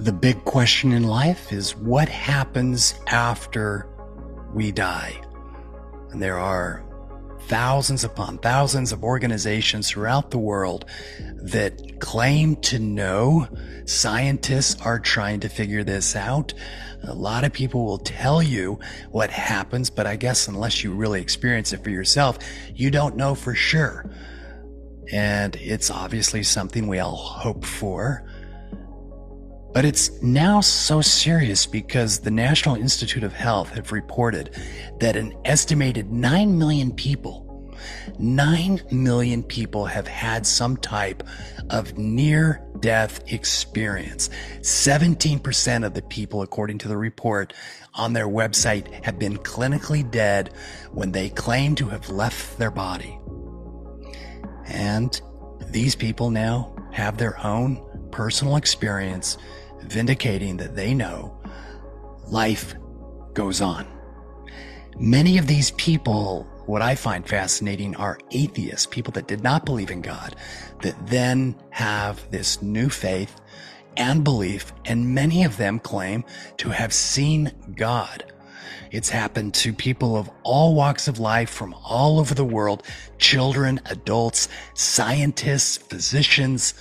The big question in life is what happens after we die? And there are thousands upon thousands of organizations throughout the world that claim to know. Scientists are trying to figure this out. A lot of people will tell you what happens, but I guess unless you really experience it for yourself, you don't know for sure. And it's obviously something we all hope for. But it's now so serious because the National Institute of Health have reported that an estimated 9 million people 9 million people have had some type of near death experience. 17% of the people, according to the report on their website, have been clinically dead when they claim to have left their body. And these people now have their own personal experience vindicating that they know life goes on. Many of these people, what I find fascinating, are atheists, people that did not believe in God, that then have this new faith and belief, and many of them claim to have seen God. It's happened to people of all walks of life from all over the world children, adults, scientists, physicians,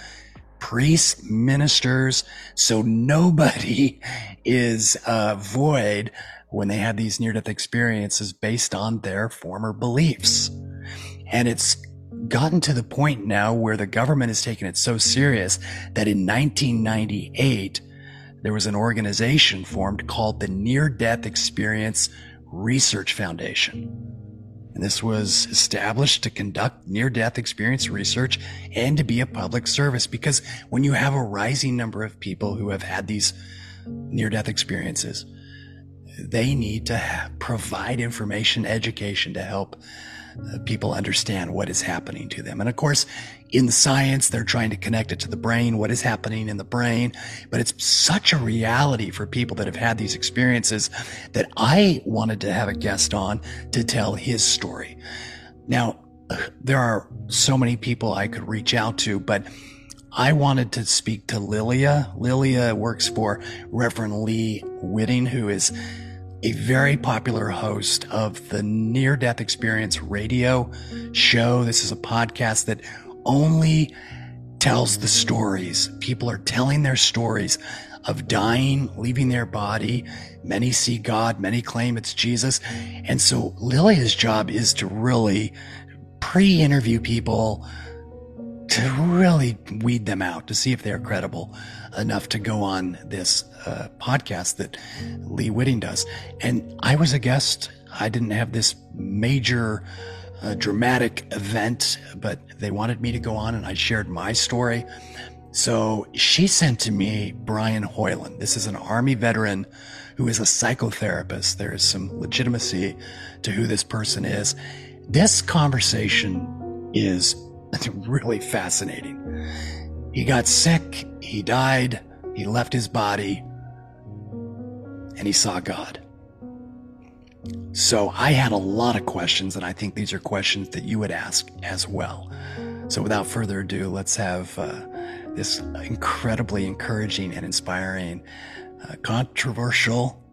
priests, ministers. So nobody is uh, void when they have these near death experiences based on their former beliefs. And it's gotten to the point now where the government has taken it so serious that in 1998, there was an organization formed called the Near Death Experience Research Foundation. And this was established to conduct near death experience research and to be a public service because when you have a rising number of people who have had these near death experiences, they need to have, provide information, education to help Uh, people understand what is happening to them. And of course, in science, they're trying to connect it to the brain, what is happening in the brain. But it's such a reality for people that have had these experiences that I wanted to have a guest on to tell his story. Now, there are so many people I could reach out to, but I wanted to speak to Lilia. Lilia works for Reverend Lee Witting, who is a very popular host of the Near Death Experience radio show. This is a podcast that only tells the stories. People are telling their stories of dying, leaving their body. Many see God, many claim it's Jesus. And so Lilia's job is to really pre interview people to really weed them out to see if they're credible enough to go on this uh, podcast that Lee Witting does. And I was a guest. I didn't have this major uh, dramatic event, but they wanted me to go on and I shared my story. So she sent to me Brian Hoyland. This is an Army veteran who is a psychotherapist. There is some legitimacy to who this person is. This conversation is really fascinating. He got sick, he died, he left his body, and he saw God. So I had a lot of questions, and I think these are questions that you would ask as well. So without further ado, let's have uh, this incredibly encouraging and inspiring, uh, controversial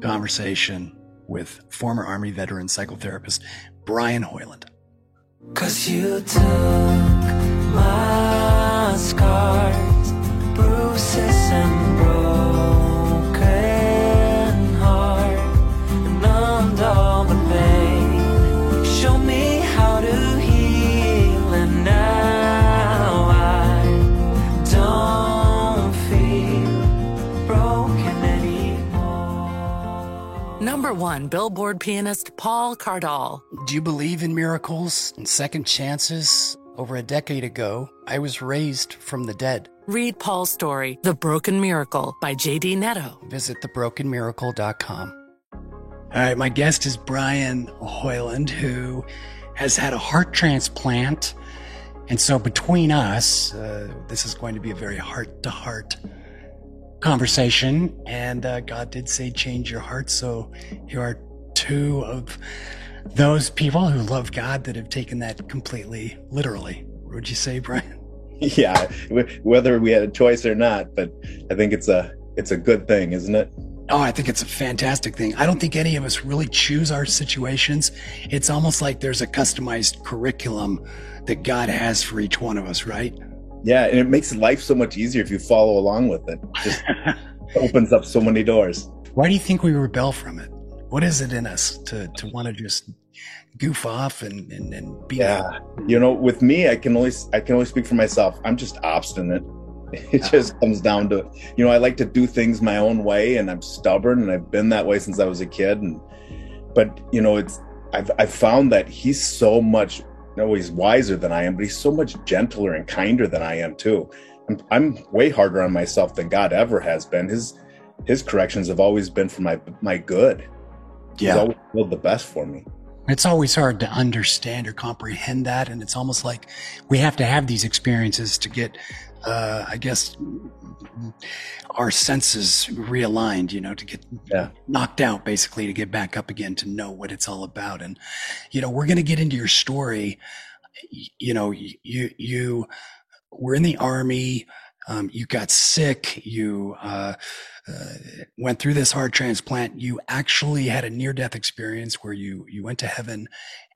conversation with former Army veteran psychotherapist Brian Hoyland. Cause you took my scars, bruises and broken Number one Billboard pianist Paul Cardall. Do you believe in miracles and second chances? Over a decade ago, I was raised from the dead. Read Paul's story, The Broken Miracle by J.D. Netto. Visit thebrokenmiracle.com. All right, my guest is Brian Hoyland, who has had a heart transplant. And so between us, uh, this is going to be a very heart to heart conversation. And uh, God did say, change your heart. So here are two of those people who love God that have taken that completely literally. Would you say, Brian? yeah, whether we had a choice or not, but I think it's a it's a good thing, isn't it? Oh, I think it's a fantastic thing. I don't think any of us really choose our situations. It's almost like there's a customized curriculum that God has for each one of us, right? Yeah, and it makes life so much easier if you follow along with it. Just opens up so many doors. Why do you think we rebel from it? What is it in us to to want to just goof off and and, and be Yeah, you know, with me, I can only I can only speak for myself. I'm just obstinate. It just comes down to, you know, I like to do things my own way, and I'm stubborn, and I've been that way since I was a kid. And but you know, it's I've I've found that he's so much. No, he's wiser than I am, but he's so much gentler and kinder than I am too. I'm, I'm way harder on myself than God ever has been. His his corrections have always been for my my good. He's Yeah. always willed the best for me. It's always hard to understand or comprehend that. And it's almost like we have to have these experiences to get, uh, I guess, our senses realigned, you know, to get Yeah. knocked out basically to get back up again to know what it's all about. And, you know, we're going to get into your story. You know, you, you were in the army. Um, you got sick. You, uh, uh, went through this heart transplant. You actually had a near death experience where you, you went to heaven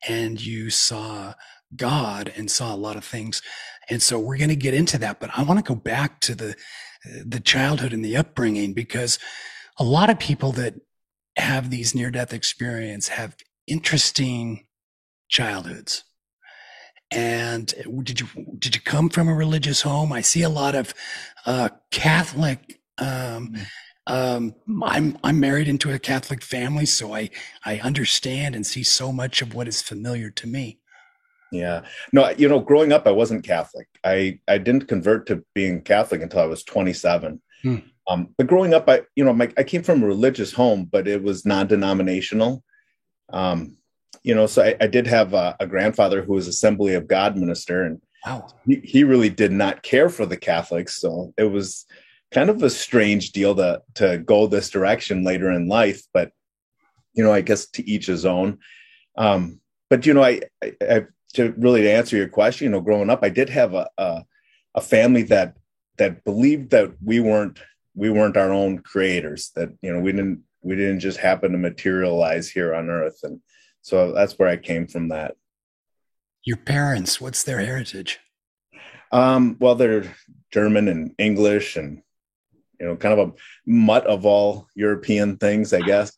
and you saw God and saw a lot of things. And so we're going to get into that, but I want to go back to the, the childhood and the upbringing because a lot of people that have these near death experience have interesting childhoods. And did you did you come from a religious home? I see a lot of uh, Catholic. Um, um, I'm I'm married into a Catholic family, so I I understand and see so much of what is familiar to me. Yeah. No, you know, growing up, I wasn't Catholic. I, I didn't convert to being Catholic until I was 27. Hmm. Um, but growing up, I, you know, my, I came from a religious home, but it was non-denominational. Um, you know, so I, I did have a, a grandfather who was Assembly of God minister, and Wow. he, he really did not care for the Catholics. So it was kind of a strange deal to to go this direction later in life. But you know, I guess to each his own. Um, but you know, I, I, I to really to answer your question, you know, growing up, I did have a a, a family that that believed that we weren't we weren't our own creators. That you know, we didn't we didn't just happen to materialize here on Earth, and so that's where I came from. That Your parents, what's their heritage? Um, well, they're German and English and you know, kind of a mutt of all European things, I guess.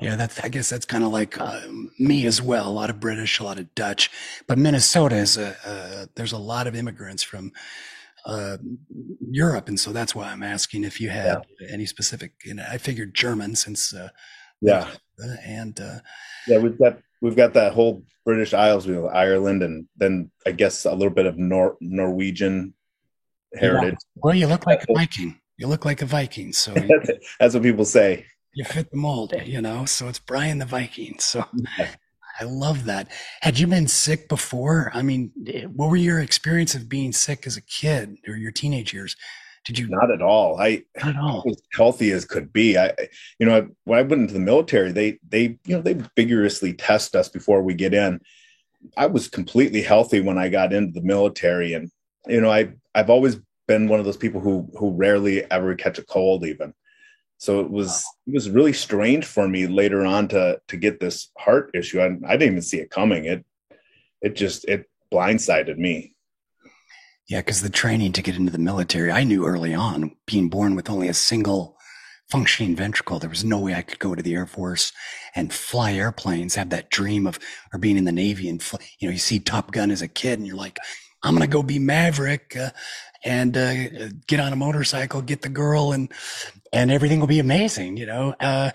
Yeah, that's. I guess that's kind of like uh, me as well. A lot of British, a lot of Dutch, but Minnesota is a. Uh, there's a lot of immigrants from uh, Europe, and so that's why I'm asking if you had any specific. You know, I figured German since. Uh, Yeah. and uh, Yeah, we've got we've got that whole British Isles, we have Ireland and then I guess a little bit of Nor- Norwegian heritage. well, you look like a Viking. You look like a Viking, so That's what people say. You fit the mold. You know, so it's Brian the Viking. So Yeah. I love that. Had you been sick before? I mean, eh, what were your experience of being sick as a kid or your teenage years? Did you Not at all. I not at all? was healthy as could be. I, you know, when I went into the military, they, they, you know, they vigorously test us before we get in. I was completely healthy when I got into the military, and you know, I, I've always been one of those people who, who rarely ever catch a cold, even. So it was, it was really strange for me later on to, to get this heart issue. I, I didn't even see it coming. It, it just, it blindsided me. Yeah, because the training to get into the military, I knew early on, being born with only a single functioning ventricle, there was no way I could go to the Air Force and fly airplanes, have that dream of or being in the Navy and fl- you know, you see Top Gun as a kid, and you're like, I'm gonna go be Maverick uh, and uh, get on a motorcycle, get the girl, and and everything will be amazing, you know. Uh,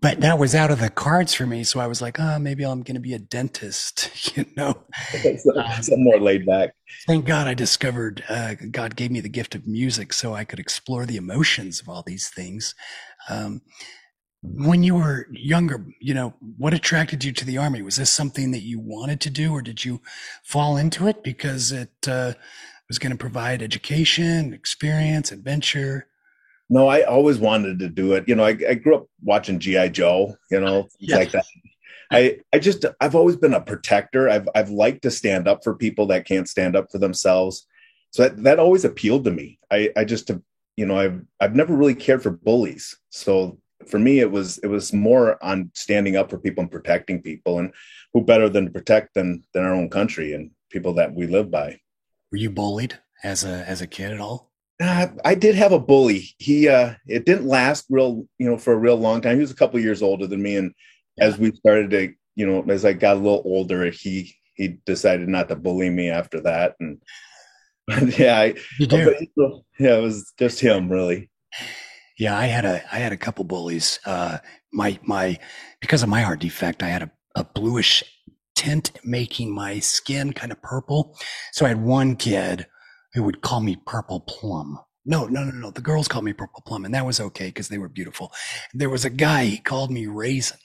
but that was out of the cards for me, so I was like, oh, maybe I'm gonna be a dentist, you know. so, so more laid back. Thank God I discovered, uh, God gave me the gift of music so I could explore the emotions of all these things. Um, when you were younger, you know, what attracted you to the army? Was this something that you wanted to do or did you fall into it because it uh, was going to provide education, experience, adventure? No, I always wanted to do it. You know, I, I grew up watching GI Joe. You know, things Yeah. like that. I I just I've always been a protector. I've I've liked to stand up for people that can't stand up for themselves. So that that always appealed to me. I I just have you know, I've I've never really cared for bullies. So for me, it was it was more on standing up for people and protecting people, and who better than to protect than than our own country and people that we live by. Were you bullied as a as a kid at all? Uh, I did have a bully. He uh, it didn't last real, you know, for a real long time. He was a couple years older than me, and Yeah. as we started to, you know, as I got a little older, he he decided not to bully me after that, and yeah, I, You but, yeah, it was just him really. Yeah, I had a I had a couple bullies. Uh, my my because of my art defect, I had a, a bluish tint making my skin kind of purple. So I had one kid who would call me purple plum. No, no, no, no. The girls called me purple plum, and that was okay because they were beautiful. There was a guy he called me raisin.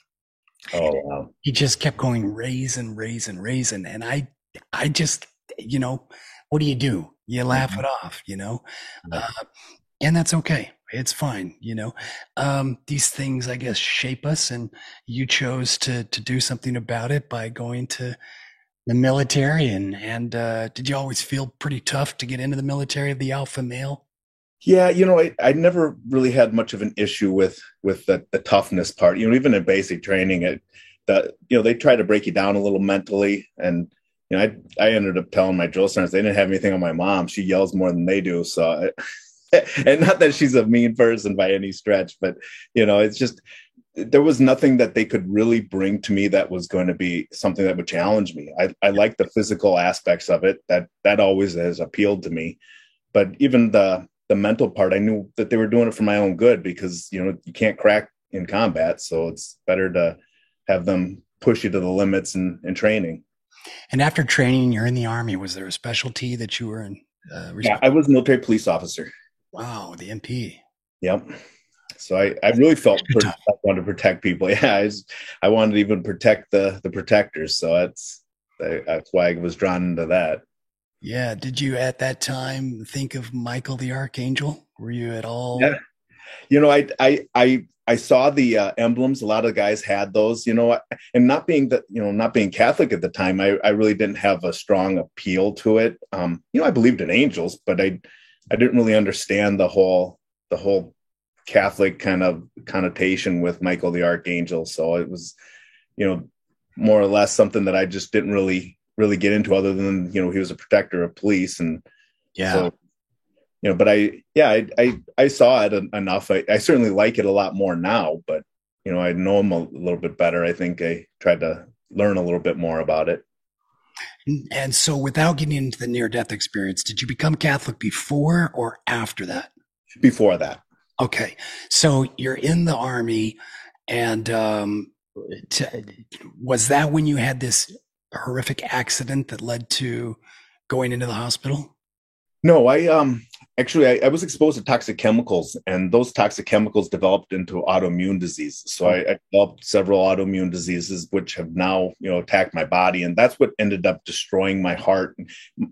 Oh wow. He just kept going raisin, raisin, raisin, and I I just you know what do you do? You laugh it off, you know, uh, and that's okay. It's fine, you know. Um, these things, I guess, shape us, and you chose to to do something about it by going to the military. And and uh, did you always feel pretty tough to get into the military of the alpha male? Yeah, you know, I, I never really had much of an issue with with the, the toughness part. You know, even in basic training, it the you know they try to break you down a little mentally, and you know, I I ended up telling my drill sergeants they didn't have anything on my mom. She yells more than they do, so. I, and not that she's a mean person by any stretch, but you know, it's just there was nothing that they could really bring to me that was going to be something that would challenge me. I, I like the physical aspects of it. That that always has appealed to me. But even the the mental part, I knew that they were doing it for my own good because you know you can't crack in combat, so it's better to have them push you to the limits in, in training. And after training, you're in the army. Was there a specialty that you were in? Uh, Yeah, I was military police officer. Wow, the MP. Yep. So I, I really felt pretty. I wanted to protect people. Yeah, I, was, I wanted to even protect the the protectors. So that's that's why I was drawn into that. Yeah. Did you at that time think of Michael the Archangel? Were you at all? Yeah. You know, I I I I saw the uh, emblems. A lot of guys had those. You know, and not being that you know not being Catholic at the time, I I really didn't have a strong appeal to it. Um, you know, I believed in angels, but I I didn't really understand the whole the whole Catholic kind of connotation with Michael the Archangel. So it was, you know, more or less something that I just didn't really really get into, other than you know he was a protector of police and Yeah. so, you know, but I, yeah, I, I, I saw it en- enough. I, I certainly like it a lot more now, but you know, I know him a little bit better. I think I tried to learn a little bit more about it. And so, without getting into the near death experience, did you become Catholic before or after that? Before that, Okay. So you're in the army, and um, t- was that when you had this horrific accident that led to going into the hospital? no, I, um, actually, I, I was exposed to toxic chemicals, and those toxic chemicals developed into autoimmune diseases So I, I developed several autoimmune diseases, which have now, you know, attacked my body, and that's what ended up destroying my heart.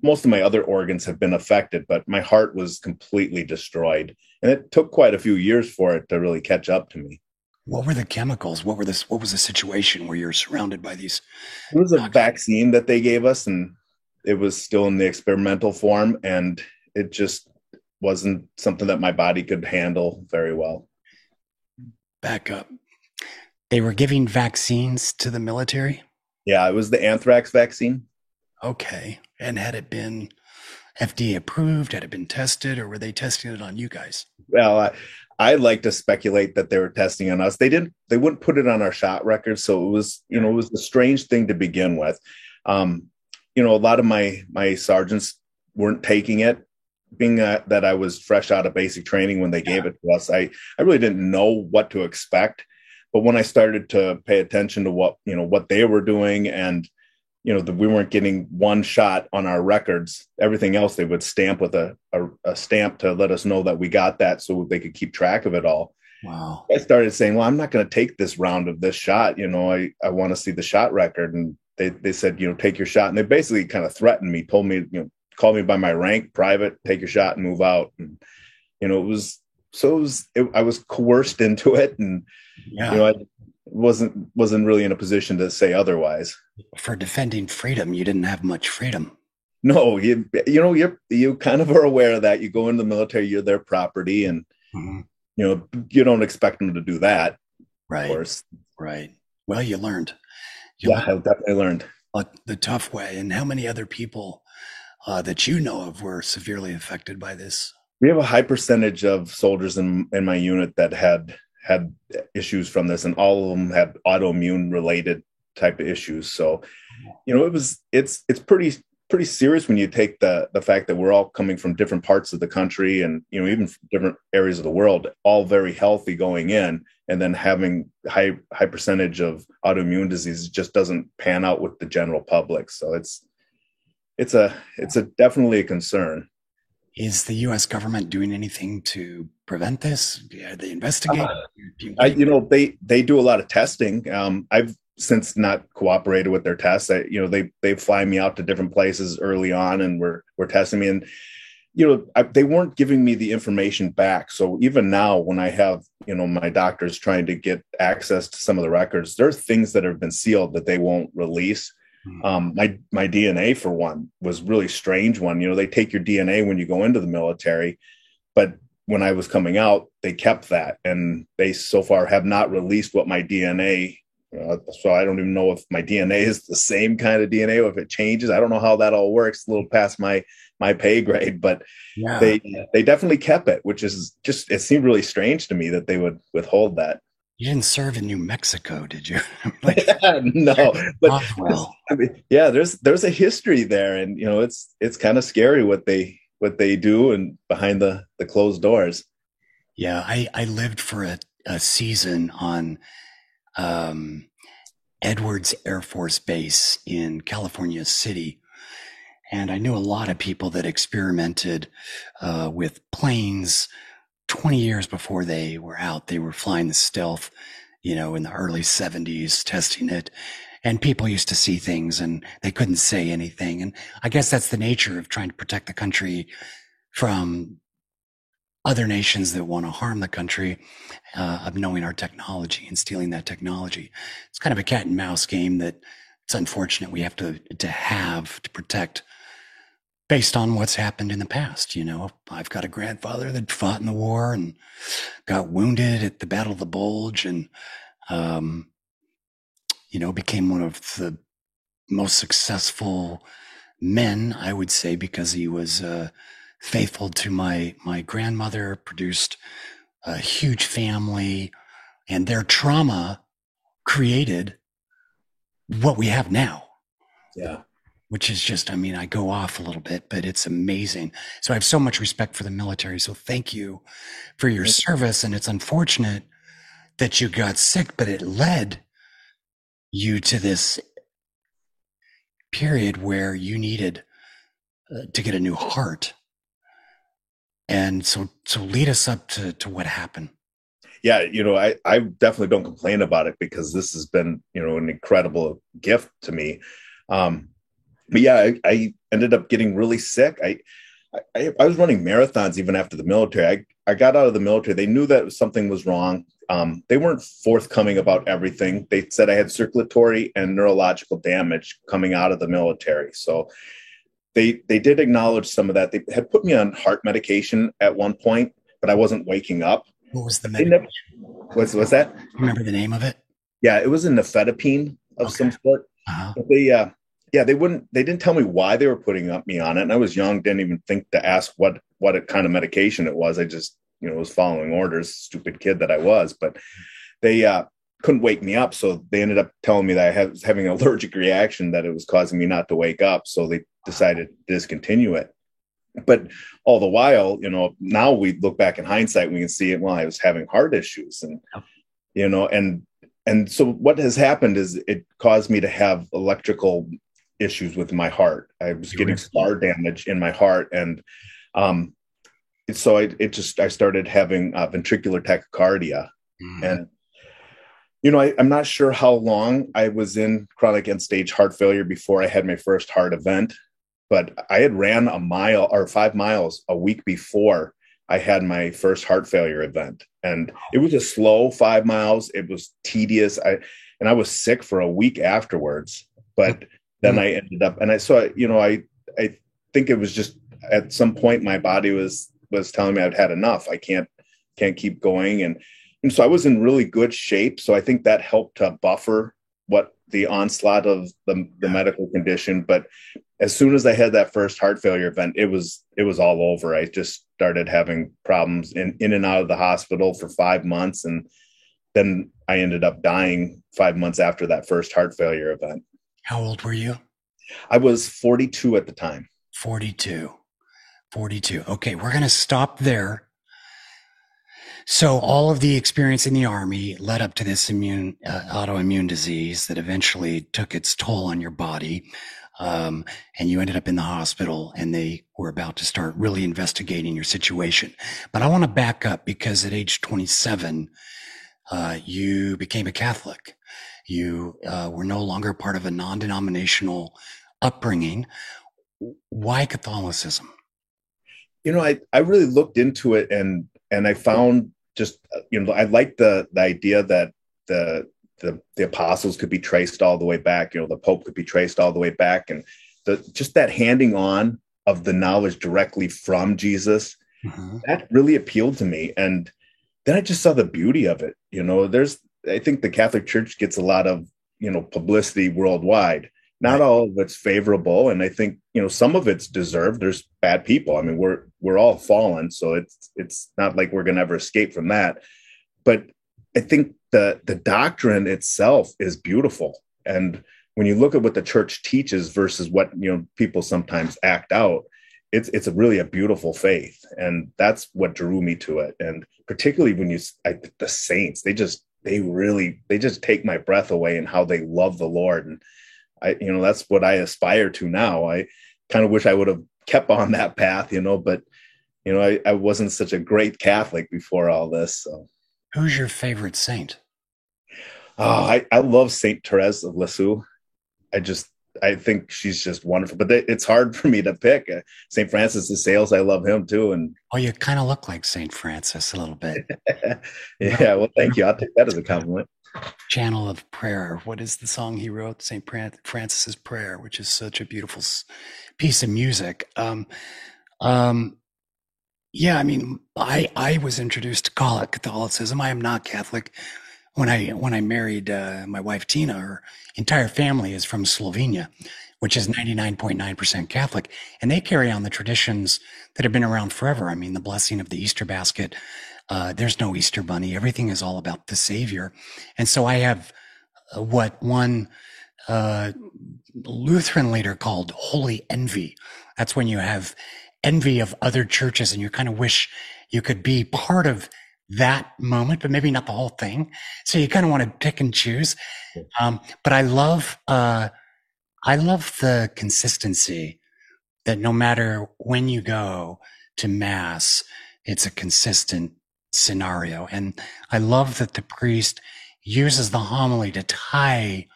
Most of my other organs have been affected, but my heart was completely destroyed, and it took quite a few years for it to really catch up to me. What were the chemicals? What were this? What was the situation where you're surrounded by these? It was a vaccine that they gave us, and it was still in the experimental form, and it just wasn't something that my body could handle very well. Back up. They were giving vaccines to the military. Yeah, it was the anthrax vaccine. Okay. And had it been FDA approved? Had it been tested, or were they testing it on you guys? Well, I, I like to speculate that they were testing on us. They didn't. They wouldn't put it on our shot record, so it was, you know, it was a strange thing to begin with. Um, you know, a lot of my my sergeants weren't taking it, being uh, that I was fresh out of basic training when they gave it to us. I I really didn't know what to expect, but when I started to pay attention to what you know what they were doing and you know that we weren't getting one shot on our records everything else they would stamp with a, a, a stamp to let us know that we got that so they could keep track of it all Wow. i started saying well i'm not going to take this round of this shot you know i, I want to see the shot record and they, they said you know take your shot and they basically kind of threatened me told me you know call me by my rank private take your shot and move out and you know it was so it was it, i was coerced into it and Yeah. you know i wasn't wasn't really in a position to say otherwise For defending freedom, you didn't have much freedom. no, you you know you're you kind of are aware of that. You go into the military, you're their property, and Mhm. you know you don't expect them to do that. Of Right. course, Right. Well, you learned. You yeah, learned I've definitely learned. the tough way. And how many other people uh, that you know of were severely affected by this? We have a high percentage of soldiers in in my unit that had had issues from this, and all of them had autoimmune related type of issues. So, you know, it was it's it's pretty pretty serious when you take the the fact that we're all coming from different parts of the country and you know even different areas of the world all very healthy going in and then having high high percentage of autoimmune disease just doesn't pan out with the general public so it's it's a it's a definitely a concern Is the U.S. government doing anything to prevent this? Are they investigating? I, you know, they they do a lot of testing. Um, I've since not cooperated with their tests. I, you know, they they fly me out to different places early on, and we're we're testing me, and you know, I, they weren't giving me the information back. So even now, when I have you know my doctors trying to get access to some of the records, there's things that have been sealed that they won't release. Hmm. Um, my my DNA for one was really strange. One, you know, they take your DNA when you go into the military, but when I was coming out, they kept that, and they so far have not released what my DNA. Uh, so I don't even know if my DNA is the same kind of DNA, or if it changes. I don't know how that all works. A little past my my pay grade, but yeah. they they definitely kept it, which is just it seemed really strange to me that they would withhold that. You didn't serve in New Mexico, did you? like no, but Roswell. I mean, yeah, there's there's a history there, and you know, it's it's kind of scary what they what they do and behind the the closed doors. Yeah, I, I lived for a, a season on um, Edwards Air Force Base in California City. And I knew a lot of people that experimented uh, with planes 20 years before they were out. They were flying the stealth, you know, in the early 70s, testing it. And people used to see things and they couldn't say anything. And I guess that's the nature of trying to protect the country from other nations that want to harm the country uh, of knowing our technology and stealing that technology. It's kind of a cat and mouse game that it's unfortunate we have to to have to protect based on what's happened in the past. You know, I've got a grandfather that fought in the war and got wounded at the Battle of the Bulge, and um, you know became one of the most successful men, I would say, because he was. Uh, faithful to my my grandmother produced a huge family and their trauma created what we have now Yeah, which is just i mean i go off a little bit but it's amazing. So i have so much respect for the military. So thank you for your service. And it's unfortunate that you got sick but it led you to this period where you needed uh, to get a new heart. And so so lead us up to to what happened. Yeah. You know, I I definitely don't complain about it because this has been you know an incredible gift to me. Um, but yeah, I, I ended up getting really sick. I, I I was running marathons even after the military. I I got out of the military. They knew that something was wrong. Um, they weren't forthcoming about everything. They said I had circulatory and neurological damage coming out of the military. So they they did acknowledge some of that. They had put me on heart medication at one point, but I wasn't waking up. what was the They med- never, what's what's that? remember the name of it Yeah, it was a nifedipine of Okay. some sort. uh-huh. But they uh yeah, they wouldn't they didn't tell me why they were putting up me on it. And I was young, didn't even think to ask what what kind of medication it was. I just, you know, was following orders, stupid kid that I was. But they uh couldn't wake me up. So they ended up telling me that I was having an allergic reaction that it was causing me not to wake up. So they decided to discontinue it. But all the while, you know, now we look back in hindsight, we can see it. Well, I was having heart issues, and you know, and and so what has happened is it caused me to have electrical issues with my heart. I was getting scar damage in my heart, and um, so I, it just I started having uh, ventricular tachycardia, Mm. and you know I, i'm not sure how long i was in chronic end stage heart failure before i had my first heart event but i had ran a mile or five miles a week before i had my first heart failure event. And it was a slow five miles. It was tedious. I and i was sick for a week afterwards but then mm. i ended up and i saw you know i i think it was just at some point my body was was telling me I'd had enough. I can't can't keep going, and and so I was in really good shape. So I think that helped to buffer what the onslaught of the, the medical condition. But as soon as I had that first heart failure event, it was it was all over. I just started having problems in in and out of the hospital for five months, and then I ended up dying five months after that first heart failure event. How old were you? I was 42 at the time. 42. 42. Okay, we're going to stop there. So all of the experience in the army led up to this immune uh, autoimmune disease that eventually took its toll on your body. Um, and you ended up in the hospital and they were about to start really investigating your situation. But I want to back up because at age 27, uh, you became a Catholic. You uh, were no longer part of a non-denominational upbringing. Why Catholicism? You know, I, I really looked into it and and I found just you know I like the the idea that the the the apostles could be traced all the way back. You know, the Pope could be traced all the way back, and the just that handing on of the knowledge directly from Jesus mm-hmm. that really appealed to me. And then I just saw the beauty of it. You know, there's I think the Catholic Church gets a lot of you know publicity worldwide. Not all of it's favorable, and I think you know some of it's deserved. There's bad people. I mean, we're we're all fallen, so it's it's not like we're gonna ever escape from that. But I think the the doctrine itself is beautiful, and when you look at what the church teaches versus what you know people sometimes act out, it's it's a really a beautiful faith, and that's what drew me to it. And particularly when you I, the saints, they just they really they just take my breath away and how they love the Lord. And I, you know, that's what I aspire to now. I kind of wish I would have kept on that path, you know, but you know, I, I wasn't such a great Catholic before all this. So who's your favorite saint? Oh, I, I love Saint Therese of Lisieux. I just I think she's just wonderful. But it's hard for me to pick. Uh, St. Francis de Sales, I love him too. And oh, you kind of look like St. Francis a little bit. yeah, well, thank you. I'll take that as a compliment. Channel of Prayer. What is the song he wrote? St. Francis's Prayer, which is such a beautiful piece of music. Um, um, yeah, I mean, I I was introduced to Catholicism. I am not Catholic when I when I married uh, my wife Tina, her entire family is from Slovenia, which is 99.9% Catholic, and they carry on the traditions that have been around forever. I mean, the blessing of the Easter basket. Uh, there's no Easter bunny. Everything is all about the Savior, and so I have uh, what one uh, Lutheran leader called holy envy. That's when you have envy of other churches, and you kind of wish you could be part of that moment, but maybe not the whole thing. So you kind of want to pick and choose. Um, but I love, uh, I love the consistency that no matter when you go to mass, it's a consistent scenario. And I love that the priest uses the homily to tie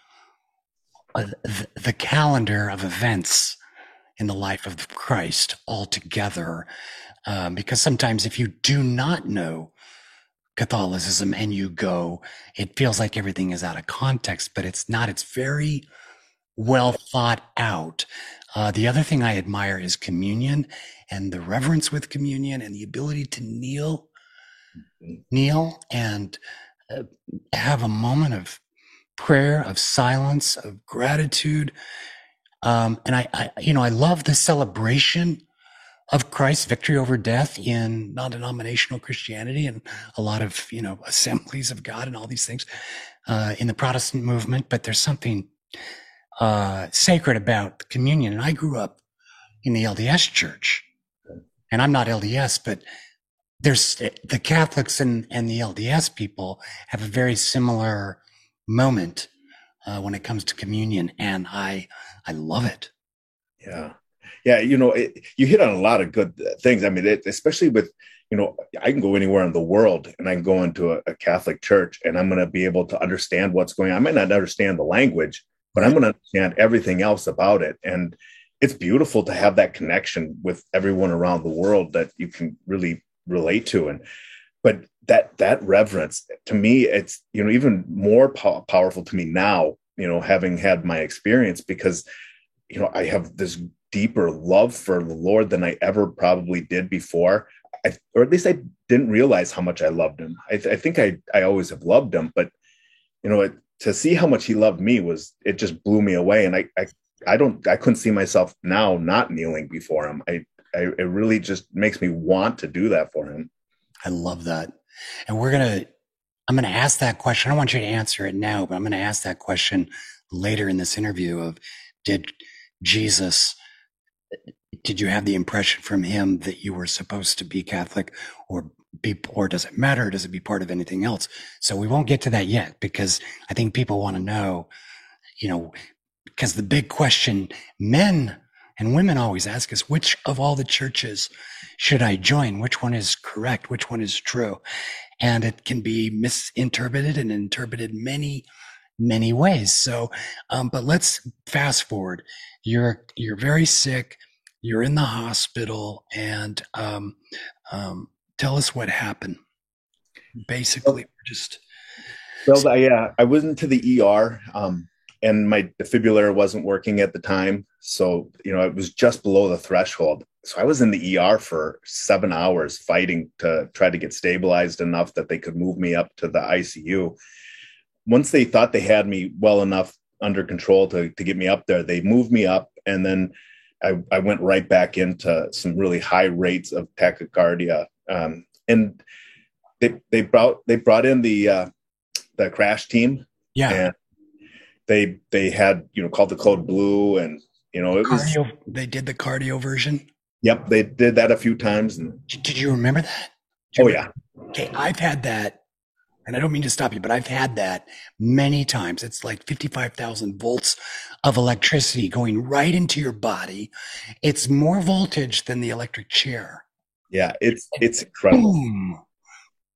uh, the, the calendar of events in the life of Christ all together. Um, because sometimes if you do not know Catholicism and you go, it feels like everything is out of context, but it's not. It's very well thought out. Uh, the other thing I admire is communion and the reverence with communion and the ability to kneel, kneel and uh, have a moment of prayer, of silence, of gratitude. Um, and I, I, you know, I love the celebration of Christ's victory over death in non-denominational Christianity and a lot of, you know, assemblies of God and all these things uh, in the Protestant movement. But there's something uh, sacred about communion. And I grew up in the LDS church, and I'm not LDS, but there's the Catholics and, and the LDS people have a very similar moment uh, when it comes to communion, and I I love it. Yeah, yeah, you know, it, you hit on a lot of good uh, things. I mean, it, especially with, you know, I can go anywhere in the world and I can go into a, a Catholic church and I'm going to be able to understand what's going on. I might not understand the language, but I'm going to understand everything else about it. And it's beautiful to have that connection with everyone around the world that you can really relate to. And, but that, that reverence to me, it's, you know, even more po- powerful to me now, you know, having had my experience because, you know, I have this deeper love for the Lord than I ever probably did before. I, or at least I didn't realize how much I loved him. I, I think I, I always have loved him, but you know, it, to see how much he loved me was, it just blew me away. And I, I, I don't, I couldn't see myself now not kneeling before him. I, I, it really just makes me want to do that for him. I love that. And we're going to, I'm going to ask that question. I don't want you to answer it now, but I'm going to ask that question later in this interview of did Jesus did you have the impression from him that you were supposed to be Catholic or be, or does it matter? Does it be part of anything else? So we won't get to that yet because I think people want to know, you know, because the big question men and women always ask us, which of all the churches should I join? Which one is correct? Which one is true? And it can be misinterpreted and interpreted many, many ways. So, um, but let's fast forward. You're, you're very sick you're in the hospital and um, um, tell us what happened basically just well yeah i went into the er um, and my defibrillator wasn't working at the time so you know it was just below the threshold so i was in the er for seven hours fighting to try to get stabilized enough that they could move me up to the icu once they thought they had me well enough under control to, to get me up there they moved me up and then I, I went right back into some really high rates of tachycardia. Um, and they they brought they brought in the uh, the crash team. Yeah. And they they had you know called the code blue and you know it cardio, was they did the cardioversion. Yep, they did that a few times. And did you remember that? You oh remember? yeah. Okay, I've had that and I don't mean to stop you, but I've had that many times. It's like 55,000 volts of electricity going right into your body. It's more voltage than the electric chair. Yeah, it's it's incredible. Boom,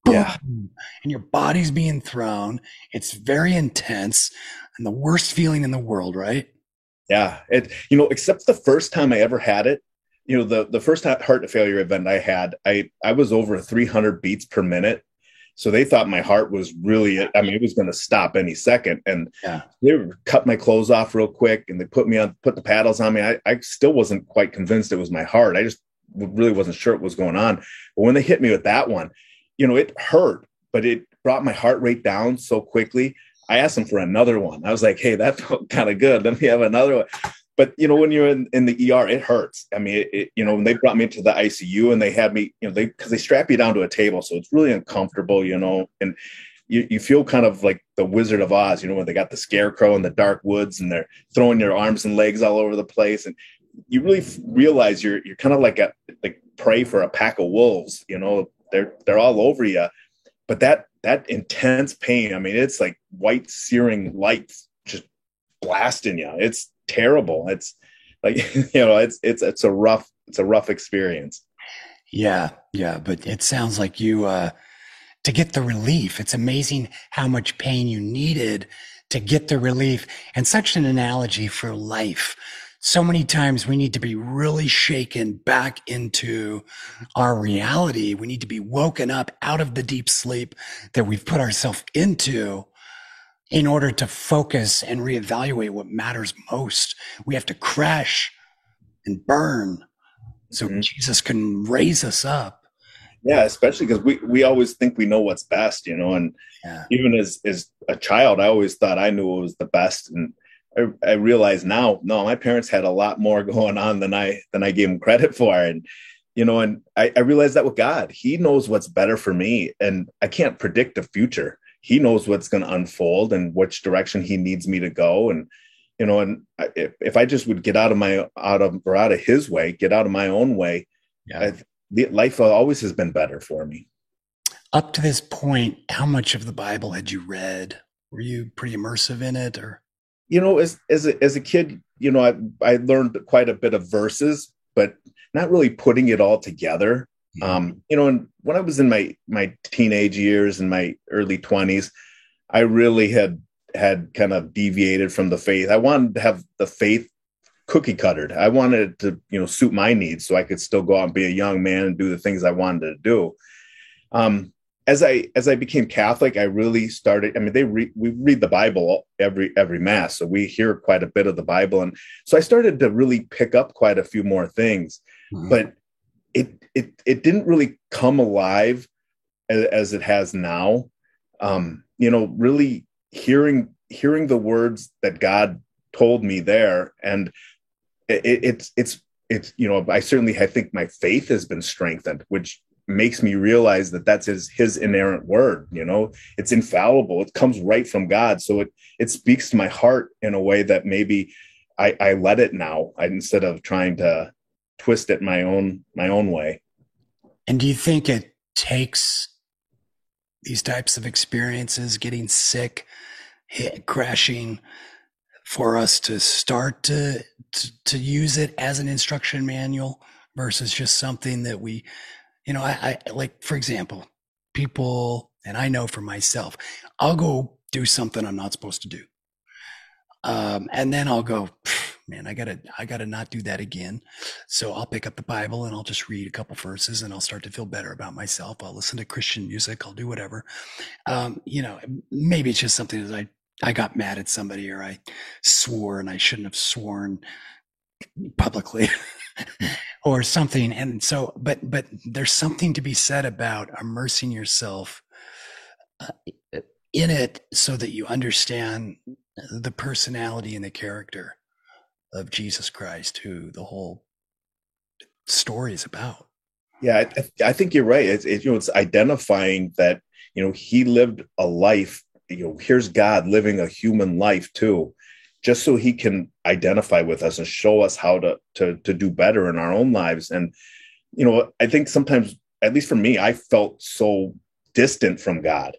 boom, yeah. And your body's being thrown. It's very intense and the worst feeling in the world, right? Yeah. It you know, except the first time I ever had it, you know, the the first heart failure event I had, I I was over 300 beats per minute so they thought my heart was really, I mean, it was going to stop any second. And yeah. they cut my clothes off real quick and they put me on, put the paddles on me. I, I still wasn't quite convinced it was my heart. I just really wasn't sure what was going on. But when they hit me with that one, you know, it hurt, but it brought my heart rate down so quickly. I asked them for another one. I was like, hey, that felt kind of good. Let me have another one but you know when you're in, in the er it hurts. I mean it, it, you know when they brought me to the icu and they had me you know they because they strap you down to a table so it's really uncomfortable you know and you, you feel kind of like the wizard of oz you know when they got the scarecrow in the dark woods and they're throwing your arms and legs all over the place. And you really realize you're you're kind of like a like prey for a pack of wolves you know they're they're all over you but that that intense pain i mean it's like white searing lights just blasting you it's terrible. It's like you know, it's it's it's a rough it's a rough experience. Yeah, yeah, but it sounds like you uh to get the relief. It's amazing how much pain you needed to get the relief and such an analogy for life. So many times we need to be really shaken back into our reality. We need to be woken up out of the deep sleep that we've put ourselves into in order to focus and reevaluate what matters most. We have to crash and burn so mm-hmm. Jesus can raise us up. Yeah, especially because we, we always think we know what's best, you know, and yeah. even as, as a child, I always thought I knew what was the best. And I, I realize now, no, my parents had a lot more going on than I, than I gave them credit for. And, you know, and I, I realized that with God, he knows what's better for me and I can't predict the future he knows what's going to unfold and which direction he needs me to go. And you know and if, if i just would get out of my out of or out of his way get out of my own way yeah. I, life always has been better for me. Up to this point how much of the bible had you read? Were you pretty immersive in it or? You know as as a, as a kid you know i i learned quite a bit of verses but not really putting it all together Mm-hmm. Um, you know, and when I was in my my teenage years and my early twenties, I really had had kind of deviated from the faith. I wanted to have the faith cookie cuttered. I wanted to, you know, suit my needs so I could still go out and be a young man and do the things I wanted to do. Um, as I as I became Catholic, I really started. I mean, they re, we read the Bible every every mass, so we hear quite a bit of the Bible, and so I started to really pick up quite a few more things. Mm-hmm. But it it it didn't really come alive as, as it has now. Um, you know, really hearing hearing the words that God told me there, and it, it's it's it's you know, I certainly I think my faith has been strengthened, which makes me realize that that's his his inerrant word you know? It's infallible. It comes right from god. So it it speaks to my heart in a way that maybe i i let it now instead of trying to twist it my own my own way and do you think it takes these types of experiences getting sick hit, crashing for us to start to, to to use it as an instruction manual versus just something that we you know, I, I like, for example, people, and I know for myself, I'll go do something I'm not supposed to do. Um, and then I'll go, man, I gotta, I gotta not do that again. So I'll pick up the Bible and I'll just read a couple verses and I'll start to feel better about myself. I'll listen to Christian music. I'll do whatever. Um, you know, maybe it's just something that I, I got mad at somebody or I swore and I shouldn't have sworn publicly. or something. And so, but, but there's something to be said about immersing yourself uh, in it so that you understand the personality and the character of Jesus Christ, who the whole story is about. Yeah, I, I think you're right. It's, it, you know, it's identifying that, you know, he lived a life, you know, here's God living a human life too just so he can identify with us and show us how to to to do better in our own lives and you know i think sometimes at least for me i felt so distant from god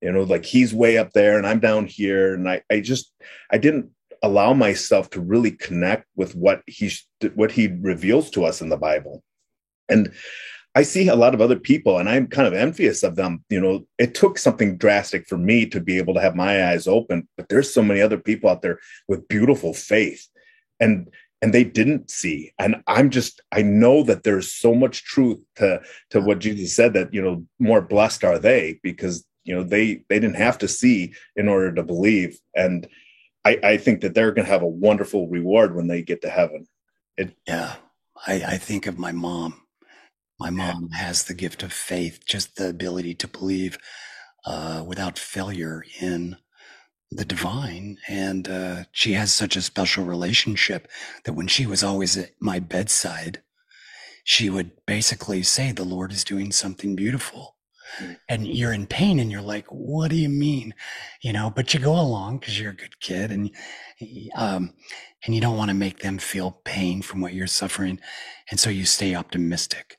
you know like he's way up there and i'm down here and i i just i didn't allow myself to really connect with what he's what he reveals to us in the bible and I see a lot of other people and I'm kind of envious of them. You know, it took something drastic for me to be able to have my eyes open, but there's so many other people out there with beautiful faith and and they didn't see. And I'm just I know that there's so much truth to to what Jesus said that, you know, more blessed are they because, you know, they they didn't have to see in order to believe. And I, I think that they're gonna have a wonderful reward when they get to heaven. It, yeah. I, I think of my mom my mom has the gift of faith, just the ability to believe uh, without failure in the divine. And uh, she has such a special relationship that when she was always at my bedside, she would basically say, The Lord is doing something beautiful. And you're in pain and you're like, what do you mean? You know, but you go along because you're a good kid and, um, and you don't want to make them feel pain from what you're suffering. And so you stay optimistic.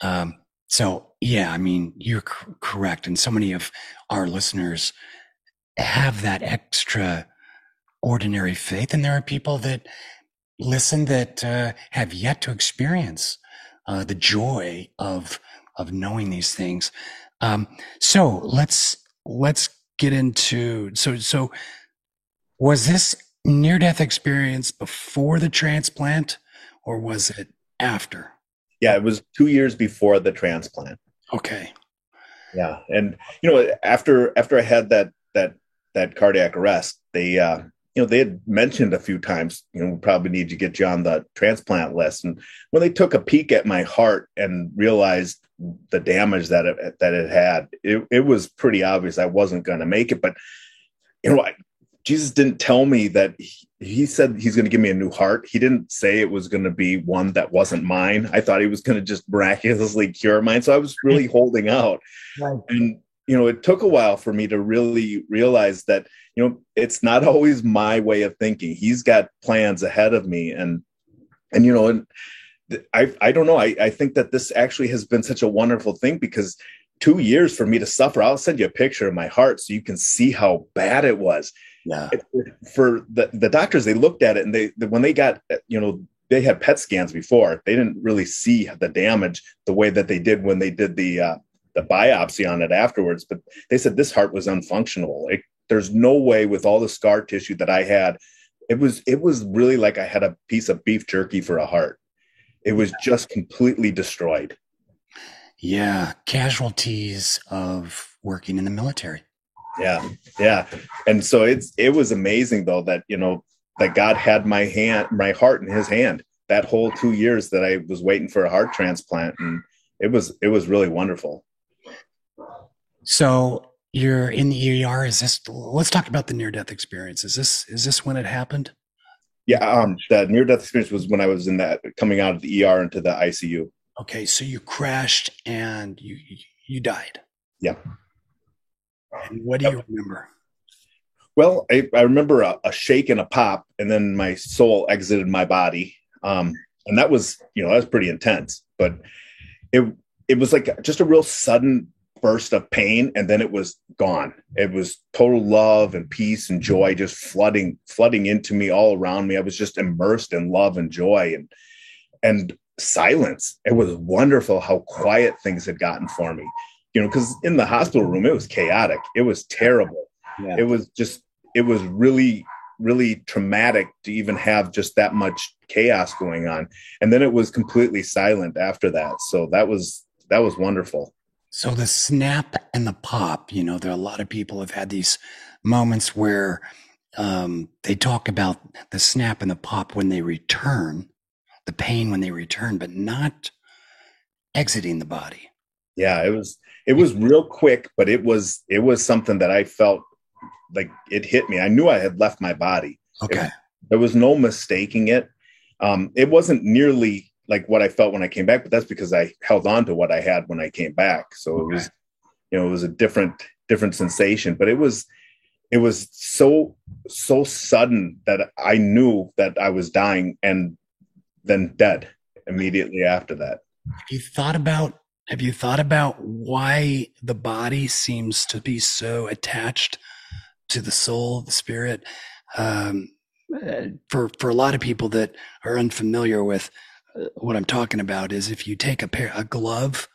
Um, so yeah, I mean, you're correct. And so many of our listeners have that extra ordinary faith. And there are people that listen that uh, have yet to experience uh, the joy of, of knowing these things. Um, so let's, let's get into, so, so was this near death experience before the transplant or was it after? Yeah, it was two years before the transplant. Okay. Yeah, and you know, after after I had that that that cardiac arrest, they uh, you know they had mentioned a few times, you know, we probably need to get you on the transplant list. And when they took a peek at my heart and realized the damage that it that it had, it, it was pretty obvious I wasn't going to make it. But you know, I, Jesus didn't tell me that he, he said he's going to give me a new heart. He didn't say it was going to be one that wasn't mine. I thought he was going to just miraculously cure mine. So I was really holding out. Right. And, you know, it took a while for me to really realize that, you know, it's not always my way of thinking. He's got plans ahead of me. And, and, you know, and I, I don't know. I, I think that this actually has been such a wonderful thing because two years for me to suffer, I'll send you a picture of my heart so you can see how bad it was yeah. For the, the doctors, they looked at it and they, when they got, you know, they had PET scans before, they didn't really see the damage the way that they did when they did the, uh, the biopsy on it afterwards. But they said this heart was unfunctional. It, there's no way with all the scar tissue that I had, it was, it was really like I had a piece of beef jerky for a heart. It was just completely destroyed. Yeah, casualties of working in the military. Yeah, yeah. And so it's it was amazing though that you know that God had my hand, my heart in His hand that whole two years that I was waiting for a heart transplant, and it was it was really wonderful. So you're in the ER. Is this? Let's talk about the near death experience. Is this is this when it happened? Yeah, um, the near death experience was when I was in that coming out of the ER into the ICU. Okay, so you crashed and you you died. Yeah. And what do you remember? Well, I, I remember a, a, shake and a pop, and then my soul exited my body, um, and that was you know that was pretty intense. But it it was like just a real sudden burst of pain and then it was gone. It was total love and peace and joy just flooding flooding into me all around me. I was just immersed in love and joy and and silence. It was wonderful how quiet things had gotten for me. You know because in the hospital room it was chaotic. It was terrible. Yeah. it was just it was really really traumatic to even have just that much chaos going on. And then it was completely silent after that. So that was that was wonderful so the snap and the pop, you know, there are a lot of people have had these moments where um, they talk about the snap and the pop when they return, the pain when they return, but not exiting the body. Yeah, it was it was real quick, but it was it was something that I felt like it hit me. I knew I had left my body. Okay. It, there was no mistaking it. Um, it wasn't nearly like what I felt when I came back, but that's because I held on to what I had when I came back. So it was, you know, it was a different different sensation, but it was it was so so sudden that I knew that I was dying and then dead immediately after that. Have you thought about have you thought about why the body seems to be so attached to the soul, the spirit? Um, uh, for for a lot of people that are unfamiliar with what I'm talking about is if you take a pair, a glove,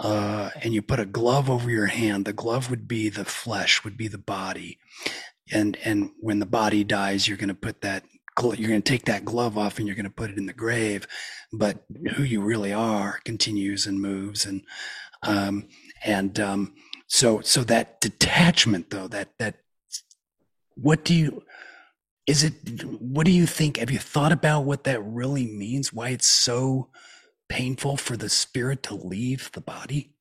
uh, and you put a glove over your hand, the glove would be the flesh, would be the body, and and when the body dies, you're going to put that you're going to take that glove off and you're going to put it in the grave, but who you really are continues and moves and um, and um, so so that detachment though that that what do you is it what do you think have you thought about what that really means? Why it's so painful for the spirit to leave the body?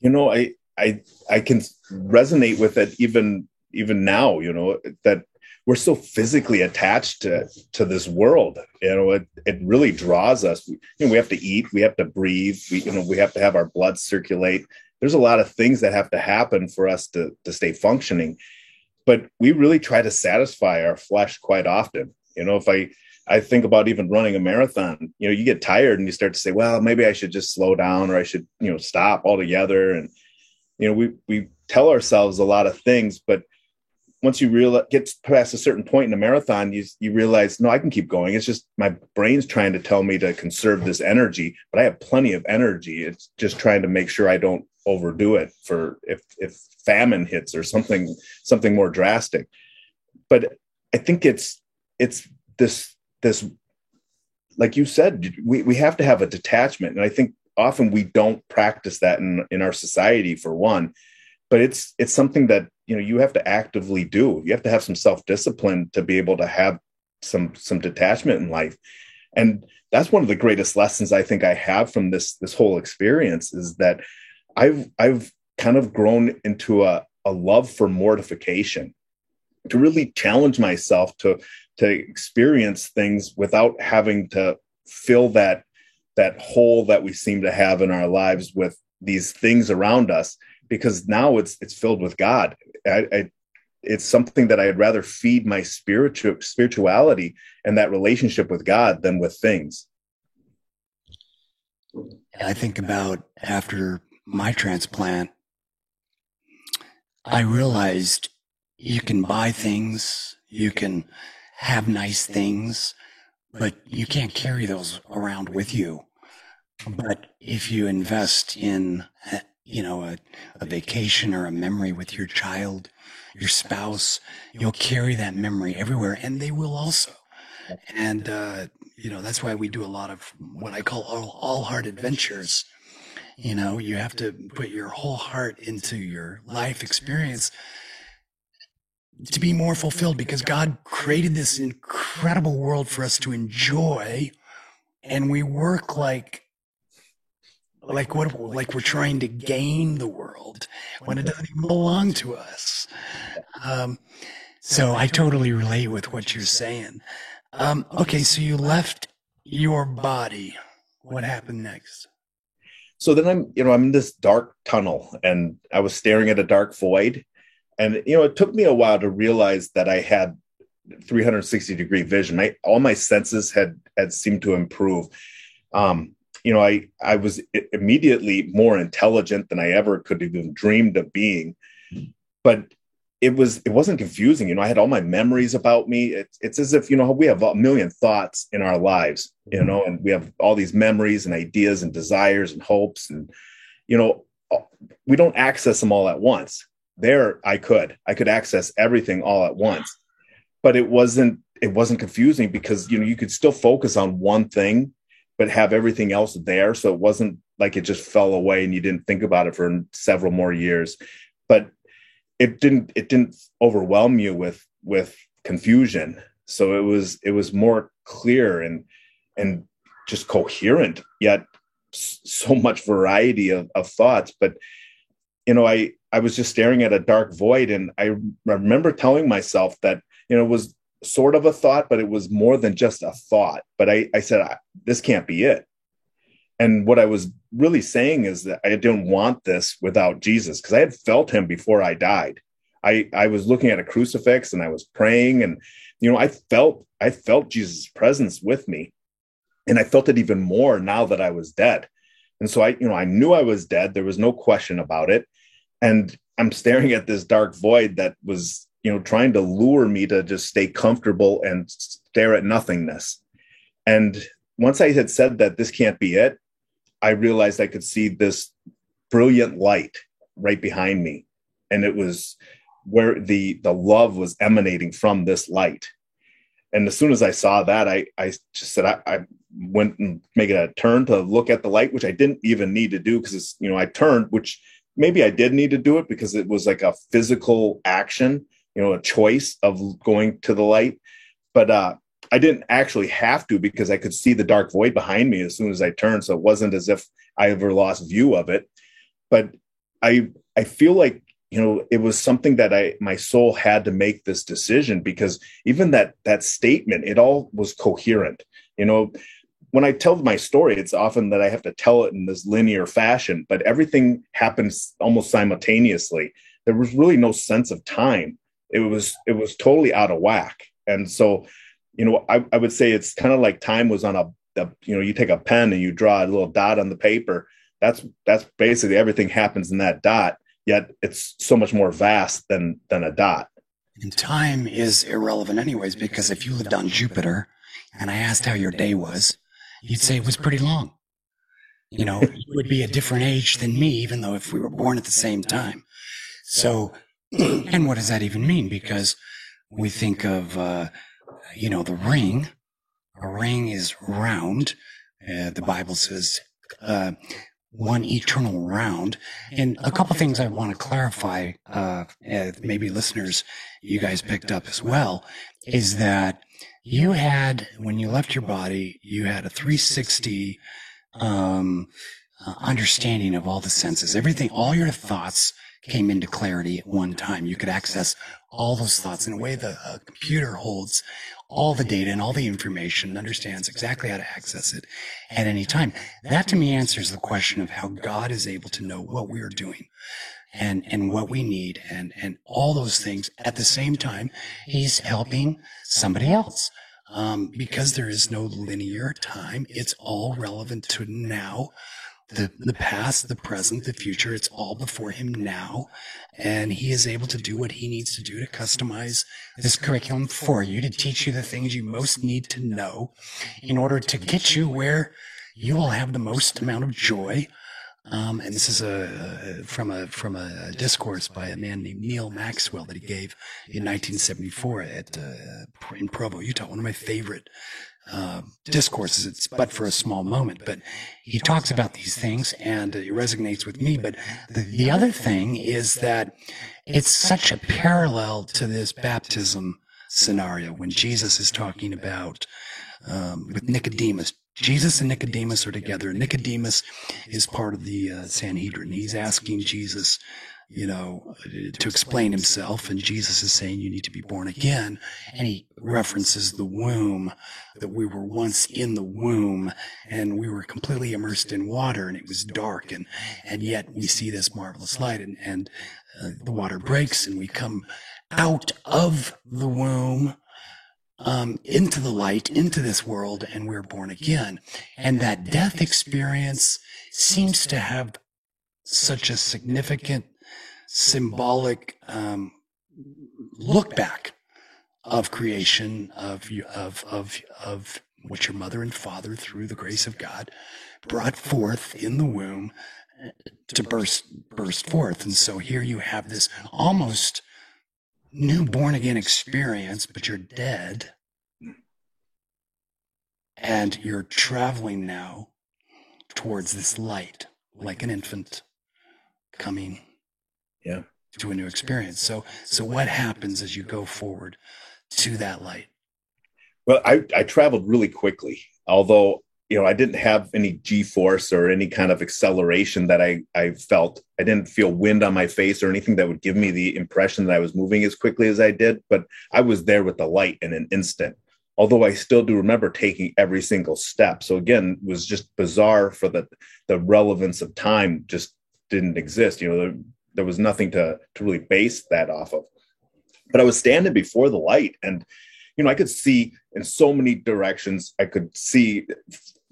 You know i i i can resonate with it even even now you know that we're so physically attached to to this world. You know it, it really draws us. You know, we have to eat we have to breathe we you know we have to have our blood circulate. There's a lot of things that have to happen for us to to stay functioning but we really try to satisfy our flesh quite often. You know if i i think about even running a marathon you know you get tired and you start to say well maybe i should just slow down or i should you know stop altogether. And you know we we tell ourselves a lot of things but once you realize get past a certain point in a marathon you you realize no i can keep going. It's just my brain's trying to tell me to conserve this energy but i have plenty of energy. It's just trying to make sure i don't overdo it for if if famine hits or something something more drastic. But i think it's it's this this like you said we, we have to have a detachment. And i think often we don't practice that in in our society for one but it's it's something that you know you have to actively do. You have to have some self-discipline to be able to have some some detachment in life. And that's one of the greatest lessons i think i have from this this whole experience is that i've i've kind of grown into a, a love for mortification to really challenge myself to to experience things without having to fill that that hole that we seem to have in our lives with these things around us because now it's it's filled with god I, I, it's something that i'd rather feed my spiritual spirituality and that relationship with god than with things i think about after my transplant I realized you can buy things, you can have nice things, but you can't carry those around with you. But if you invest in, you know, a, a vacation or a memory with your child, your spouse, you'll carry that memory everywhere and they will also. And, uh, you know, that's why we do a lot of what I call all, all heart adventures You know, you have to put your whole heart into your life experience to be more fulfilled because God created this incredible world for us to enjoy and we work like like what like we're trying to gain the world when it doesn't even belong to us. Um, so I totally relate with what you're saying. Um, okay, so you left your body. What happened next? So then I'm, you know, I'm in this dark tunnel and I was staring at a dark void. And, you know, it took me a while to realize that I had 360 degree vision. I, all my senses had, had seemed to improve. Um, you know, I, I was immediately more intelligent than I ever could have even dreamed of being. But it was it wasn't confusing you know i had all my memories about me. It's, it's as if you know we have a million thoughts in our lives you mm-hmm. know and we have all these memories and ideas and desires and hopes and you know we don't access them all at once. There i could i could access everything all at once. But it wasn't it wasn't confusing because you know you could still focus on one thing but have everything else there. So it wasn't like it just fell away and you didn't think about it for several more years. But it didn't it didn't overwhelm you with with confusion. So it was it was more clear and and just coherent yet so much variety of, of thoughts. But you know i i was just staring at a dark void and i remember telling myself that you know it was sort of a thought but it was more than just a thought but i i said this can't be it and what I was really saying is that I didn't want this without Jesus because I had felt him before I died. I, I was looking at a crucifix and I was praying and you know I felt I felt Jesus' presence with me. And I felt it even more now that I was dead. And so I, you know, I knew I was dead. There was no question about it. And I'm staring at this dark void that was, you know, trying to lure me to just stay comfortable and stare at nothingness. And once I had said that this can't be it, I realized I could see this brilliant light right behind me. And it was where the the love was emanating from this light. And as soon as I saw that, I I just said I, I went and make a turn to look at the light, which I didn't even need to do because it's you know I turned, which maybe I did need to do it because it was like a physical action, you know, a choice of going to the light. But uh, I didn't actually have to because I could see the dark void behind me as soon as I turned. So it wasn't as if I ever lost view of it. But I I feel like you know it was something that I my soul had to make this decision because even that that statement it all was coherent. You know, when I tell my story, it's often that I have to tell it in this linear fashion, but everything happens almost simultaneously. There was really no sense of time. It was it was totally out of whack. And so you know, I, I would say it's kind of like time was on a, a, you know, you take a pen and you draw a little dot on the paper. That's that's basically everything happens in that dot. Yet it's so much more vast than than a dot. And time is irrelevant, anyways, because if you lived on Jupiter, and I asked how your day was, you'd say it was pretty long. You know, you would be a different age than me, even though if we were born at the same time. So, and what does that even mean? Because we think of uh, you know, the ring, a ring is round. Uh, the Bible says, uh, one eternal round. And a couple things I want to clarify, uh, uh, maybe listeners, you guys picked up as well, is that you had, when you left your body, you had a 360, um, uh, understanding of all the senses, everything, all your thoughts came into clarity at one time. You could access all those thoughts in a way the uh, computer holds all the data and all the information and understands exactly how to access it at any time. That to me answers the question of how God is able to know what we are doing and, and what we need and, and all those things at the same time. He's helping somebody else. Um, because there is no linear time, it's all relevant to now the, the past, the present, the future. It's all before him now. And he is able to do what he needs to do to customize this curriculum for you, to teach you the things you most need to know in order to get you where you will have the most amount of joy. Um, and this is a, from a from a discourse by a man named Neal Maxwell that he gave in 1974 at uh, in Provo, Utah. One of my favorite uh, discourses. It's but for a small moment, but he talks about these things and it resonates with me. But the, the other thing is that it's such a parallel to this baptism scenario when Jesus is talking about um, with Nicodemus. Jesus and Nicodemus are together. Nicodemus is part of the uh, Sanhedrin. He's asking Jesus, you know, to explain himself. And Jesus is saying, you need to be born again. And he references the womb, that we were once in the womb and we were completely immersed in water and it was dark. And, and yet we see this marvelous light and, and uh, the water breaks and we come out of the womb um, into the light, into this world, and we're born again. And that death experience seems to have such a significant symbolic um, look back of creation of of of of what your mother and father through the grace of God brought forth in the womb to burst burst forth and so here you have this almost new born again experience, but you're dead. And you're traveling now towards this light, like an infant coming Yeah. to a new experience. So, so what happens as you go forward to that light? Well, I, I traveled really quickly, although you know, I didn't have any G force or any kind of acceleration that I, I felt. I didn't feel wind on my face or anything that would give me the impression that I was moving as quickly as I did, but I was there with the light in an instant. Although I still do remember taking every single step. So again, it was just bizarre for the the relevance of time just didn't exist. You know, there, there was nothing to to really base that off of. But I was standing before the light and you know, I could see in so many directions. I could see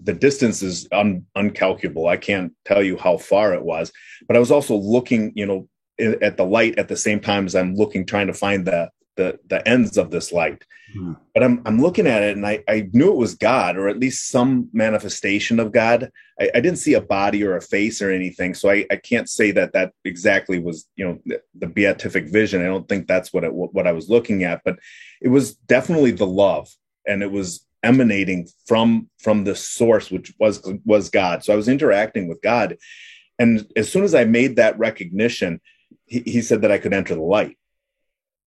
the distance is un, uncalculable. I can't tell you how far it was, but I was also looking, you know, at the light at the same time as I'm looking, trying to find the the the ends of this light. Hmm. But I'm I'm looking at it, and I I knew it was God, or at least some manifestation of God. I, I didn't see a body or a face or anything, so I I can't say that that exactly was you know the, the beatific vision. I don't think that's what it what I was looking at, but it was definitely the love, and it was emanating from from the source which was was god so i was interacting with god and as soon as i made that recognition he, he said that i could enter the light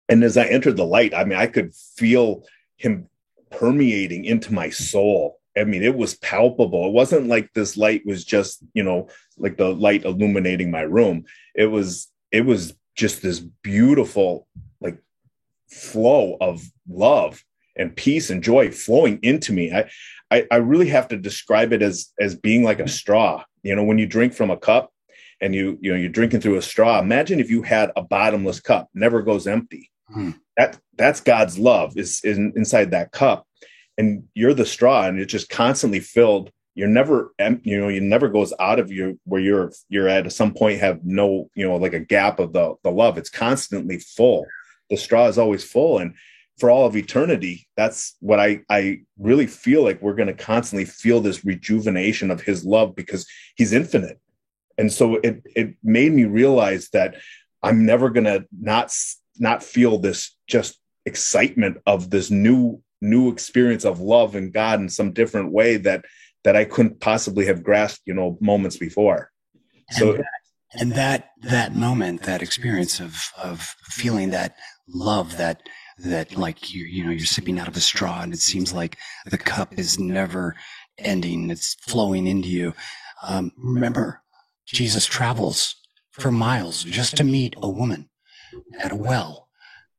and as i entered the light i mean i could feel him permeating into my soul i mean it was palpable it wasn't like this light was just you know like the light illuminating my room it was it was just this beautiful like flow of love and peace and joy flowing into me. I, I, I really have to describe it as as being like a straw. You know, when you drink from a cup and you you know you're drinking through a straw. Imagine if you had a bottomless cup, never goes empty. Hmm. That that's God's love is, is inside that cup, and you're the straw, and it's just constantly filled. You're never, you know, you never goes out of you where you're you're at some point have no, you know, like a gap of the the love. It's constantly full. The straw is always full, and for all of eternity that's what i i really feel like we're going to constantly feel this rejuvenation of his love because he's infinite and so it it made me realize that i'm never going to not not feel this just excitement of this new new experience of love and god in some different way that that i couldn't possibly have grasped you know moments before. So and that, and that that moment that experience of of feeling that love that that like you you know you're sipping out of a straw and it seems like the cup is never ending it's flowing into you. Um, remember jesus travels for miles just to meet a woman at a well.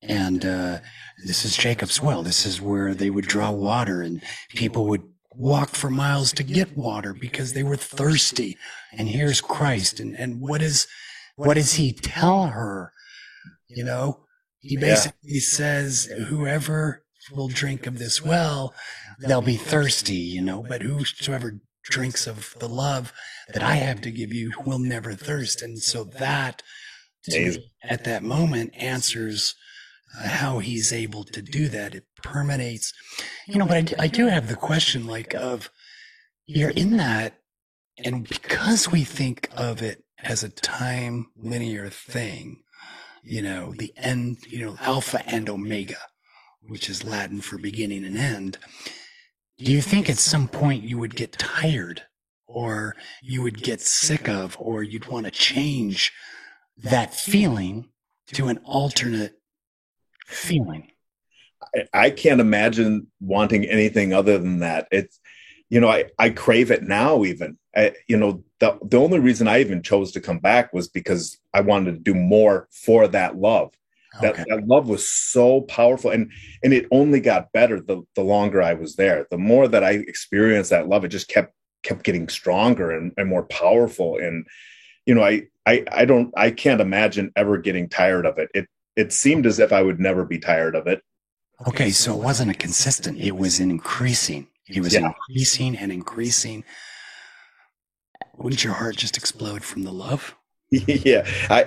And uh, this is jacob's well. This is where they would draw water and people would walk for miles to get water because they were thirsty. And here's christ. And and what is what does he tell her? You know he basically yeah. says, whoever will drink of this well, they'll be thirsty, you know, but whosoever drinks of the love that I have to give you will never thirst. And so that, me, at that moment, answers uh, how he's able to do that. It permeates, you know, but I, I do have the question like of, you're in that, and because we think of it as a time linear thing, you know, the end, you know, alpha and omega, which is Latin for beginning and end. do you think at some point you would get tired or you would get sick of or you'd want to change that feeling to an alternate feeling? I, I can't imagine wanting anything other than that. It's, you know, I, I crave it now even. I, you know, the, the only reason I even chose to come back was because I wanted to do more for that love. That, that love was so powerful and and it only got better the, the longer I was there. The more that I experienced that love, it just kept kept getting stronger and, and more powerful. And you know, I I I don't I can't imagine ever getting tired of it. It it seemed as if I would never be tired of it. Okay, so it wasn't a consistent, it was increasing. It was Yeah. increasing and increasing. Wouldn't your heart just explode from the love? yeah i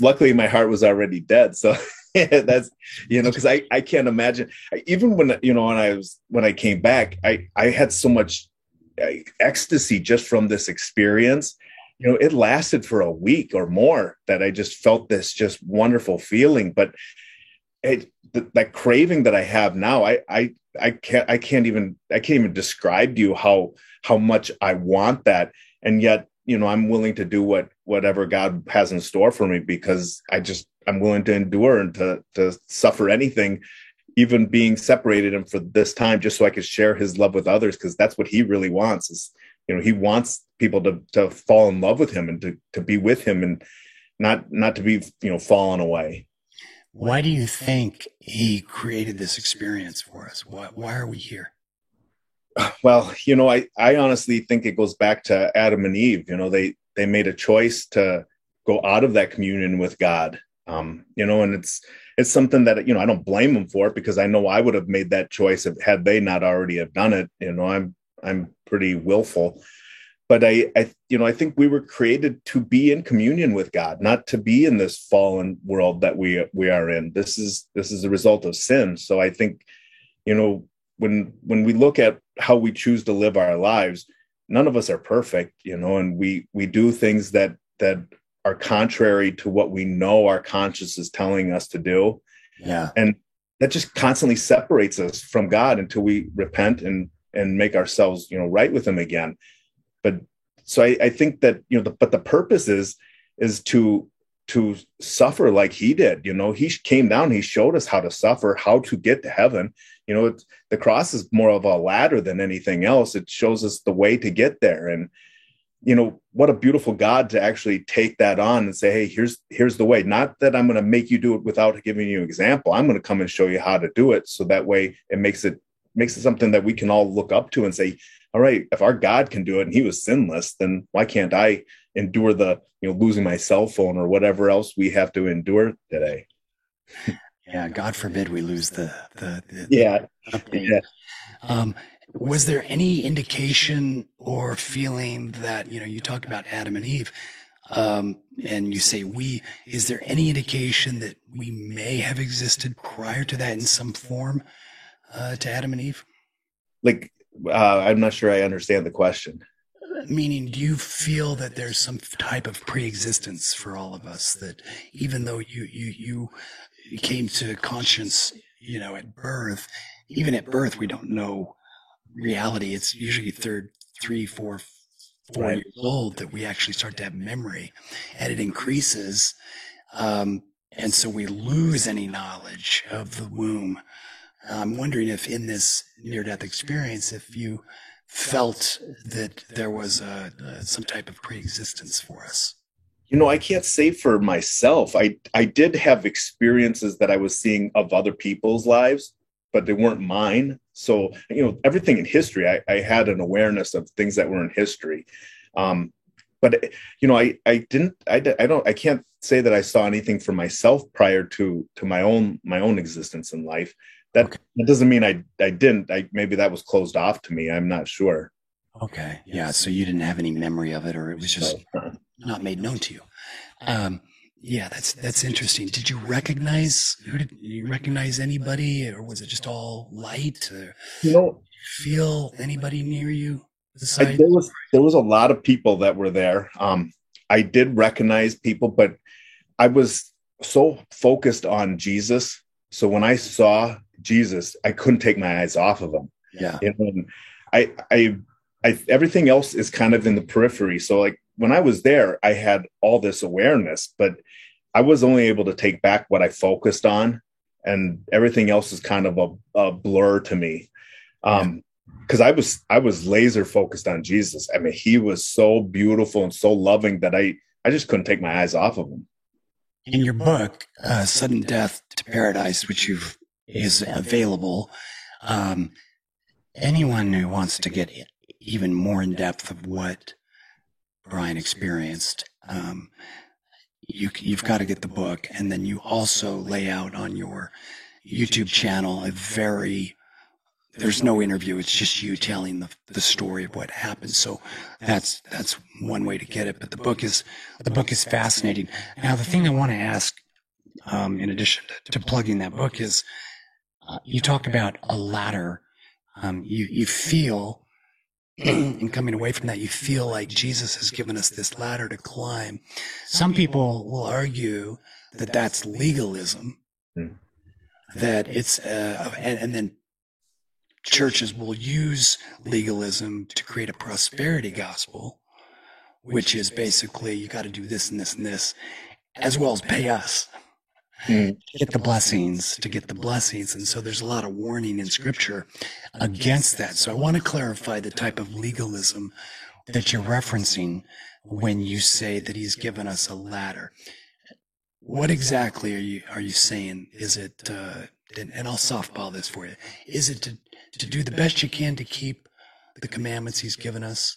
luckily my heart was already dead so that's you know because i i can't imagine even when you know when i was when i came back i i had so much uh, ecstasy just from this experience you know it lasted for a week or more that i just felt this just wonderful feeling but it th- that craving that i have now i i i can't i can't even i can't even describe to you how how much i want that. And yet you know i'm willing to do what whatever god has in store for me because i just i'm willing to endure and to to suffer anything even being separated and for this time just so i could share his love with others because that's what he really wants is you know he wants people to to fall in love with him and to to be with him and not not to be you know fallen away Why do you think he created this experience for us? Why, why are we here? well you know i i honestly think it goes back to adam and eve you know they they made a choice to go out of that communion with god um you know and it's it's something that you know i don't blame them for it because i know i would have made that choice if, had they not already have done it you know i'm i'm pretty willful but I, I you know i think we were created to be in communion with god not to be in this fallen world that we we are in. This is this is a result of sin. So i think you know when when we look at how we choose to live our lives none of us are perfect you know and we we do things that that are contrary to what we know our conscience is telling us to do. Yeah. and that just constantly separates us from god until we repent and and make ourselves you know right with him again. But so i, I think that you know the, but the purpose is is to to suffer like he did. You know he came down he showed us how to suffer how to get to heaven. You know the cross is more of a ladder than anything else. It shows us the way to get there. And you know what a beautiful god to actually take that on and say hey here's here's the way. Not that i'm going to make you do it without giving you an example. I'm going to come and show you how to do it so that way it makes it makes it something that we can all look up to and say all right if our god can do it and he was sinless then why can't i endure the you know losing my cell phone or whatever else we have to endure today Yeah. God forbid we lose the, the, the yeah update. yeah Um, was there any indication or feeling that, you know, you talked about Adam and Eve, um, and you say we, is there any indication that we may have existed prior to that in some form, uh, to Adam and Eve? like uh, i'm not sure i understand the question Meaning, do you feel that there's some type of pre-existence for all of us that even though you, you, you came to conscience, you know, at birth, even at birth, we don't know reality. It's usually third, three, four, four Right. years old that we actually start to have memory and it increases. Um, and so we lose any knowledge of the womb. I'm wondering if in this near death experience, if you felt that there was a, some type of pre-existence for us. you know i can't say for myself. I i did have experiences that i was seeing of other people's lives but they weren't mine. So you know everything in history i, I had an awareness of things that were in history. Um but you know i i didn't i, I don't i can't say that i saw anything for myself prior to to my own my own existence in life that Okay. that doesn't mean i i didn't i maybe that was closed off to me i'm not sure Okay. Yeah. So you didn't have any memory of it or it was just not made known to you. Um, yeah, that's, that's interesting. Did you recognize, who did you recognize anybody or was it just all light or you know feel anybody near you? I, there was there was a lot of people that were there. Um, I did recognize people, but I was so focused on Jesus. So when I saw Jesus, I couldn't take my eyes off of him. Yeah. And I, I, I, everything else is kind of in the periphery. So like when I was there, I had all this awareness, but I was only able to take back what I focused on, and everything else is kind of a, a blur to me. Um, because I was I was laser focused on Jesus. I mean, he was so beautiful and so loving that I I just couldn't take my eyes off of him. In your book, uh, "Sudden Death to Paradise," which you've is available, um, anyone who wants to get even more in depth of what Brian experienced, um, you you've got to get the book, and then you also lay out on your YouTube channel a very there's no interview. It's just you telling the, the story of what happened. So that's, that's one way to get it. But the book is, the book is fascinating. Now, the thing I want to ask, um, in addition to, to, plugging that book is, uh, you talk about a ladder. Um, you, you feel, and coming away from that, you feel like Jesus has given us this ladder to climb. Some people will argue that that's legalism, hmm. that it's, uh, and, and then churches will use legalism to create a prosperity gospel, which is basically you got to do this and this and this, as well as pay us. Mm. Get the blessings to get the blessings. And so there's a lot of warning in scripture against that. So I want to clarify the type of legalism that you're referencing when you say that he's given us a ladder. What exactly are you are you saying? Is it uh, and, and I'll softball this for you. Is it to to do the best you can to keep the commandments he's given us?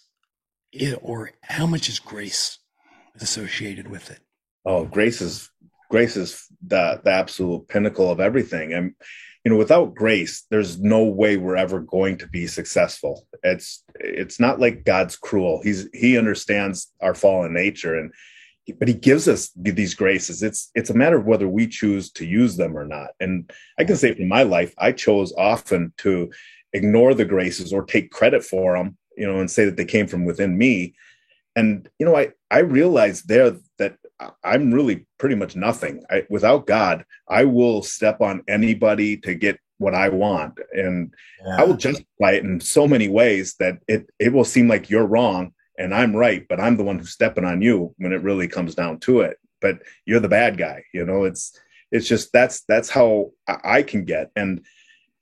It, or how much is grace associated with it? Oh, grace is grace is the the absolute pinnacle of everything. And you know, without grace, there's no way we're ever going to be successful. It's it's not like God's cruel. He's he understands our fallen nature and but he gives us these graces it's it's a matter of whether we choose to use them or not and i can say from my life i chose often to ignore the graces or take credit for them you know and say that they came from within me and you know i i realized there that i'm really pretty much nothing I, without god i will step on anybody to get what i want and yeah. i will justify it in so many ways that it it will seem like you're wrong and I'm right, but I'm the one who's stepping on you when it really comes down to it. But you're the bad guy, you know. It's it's just that's that's how I can get, and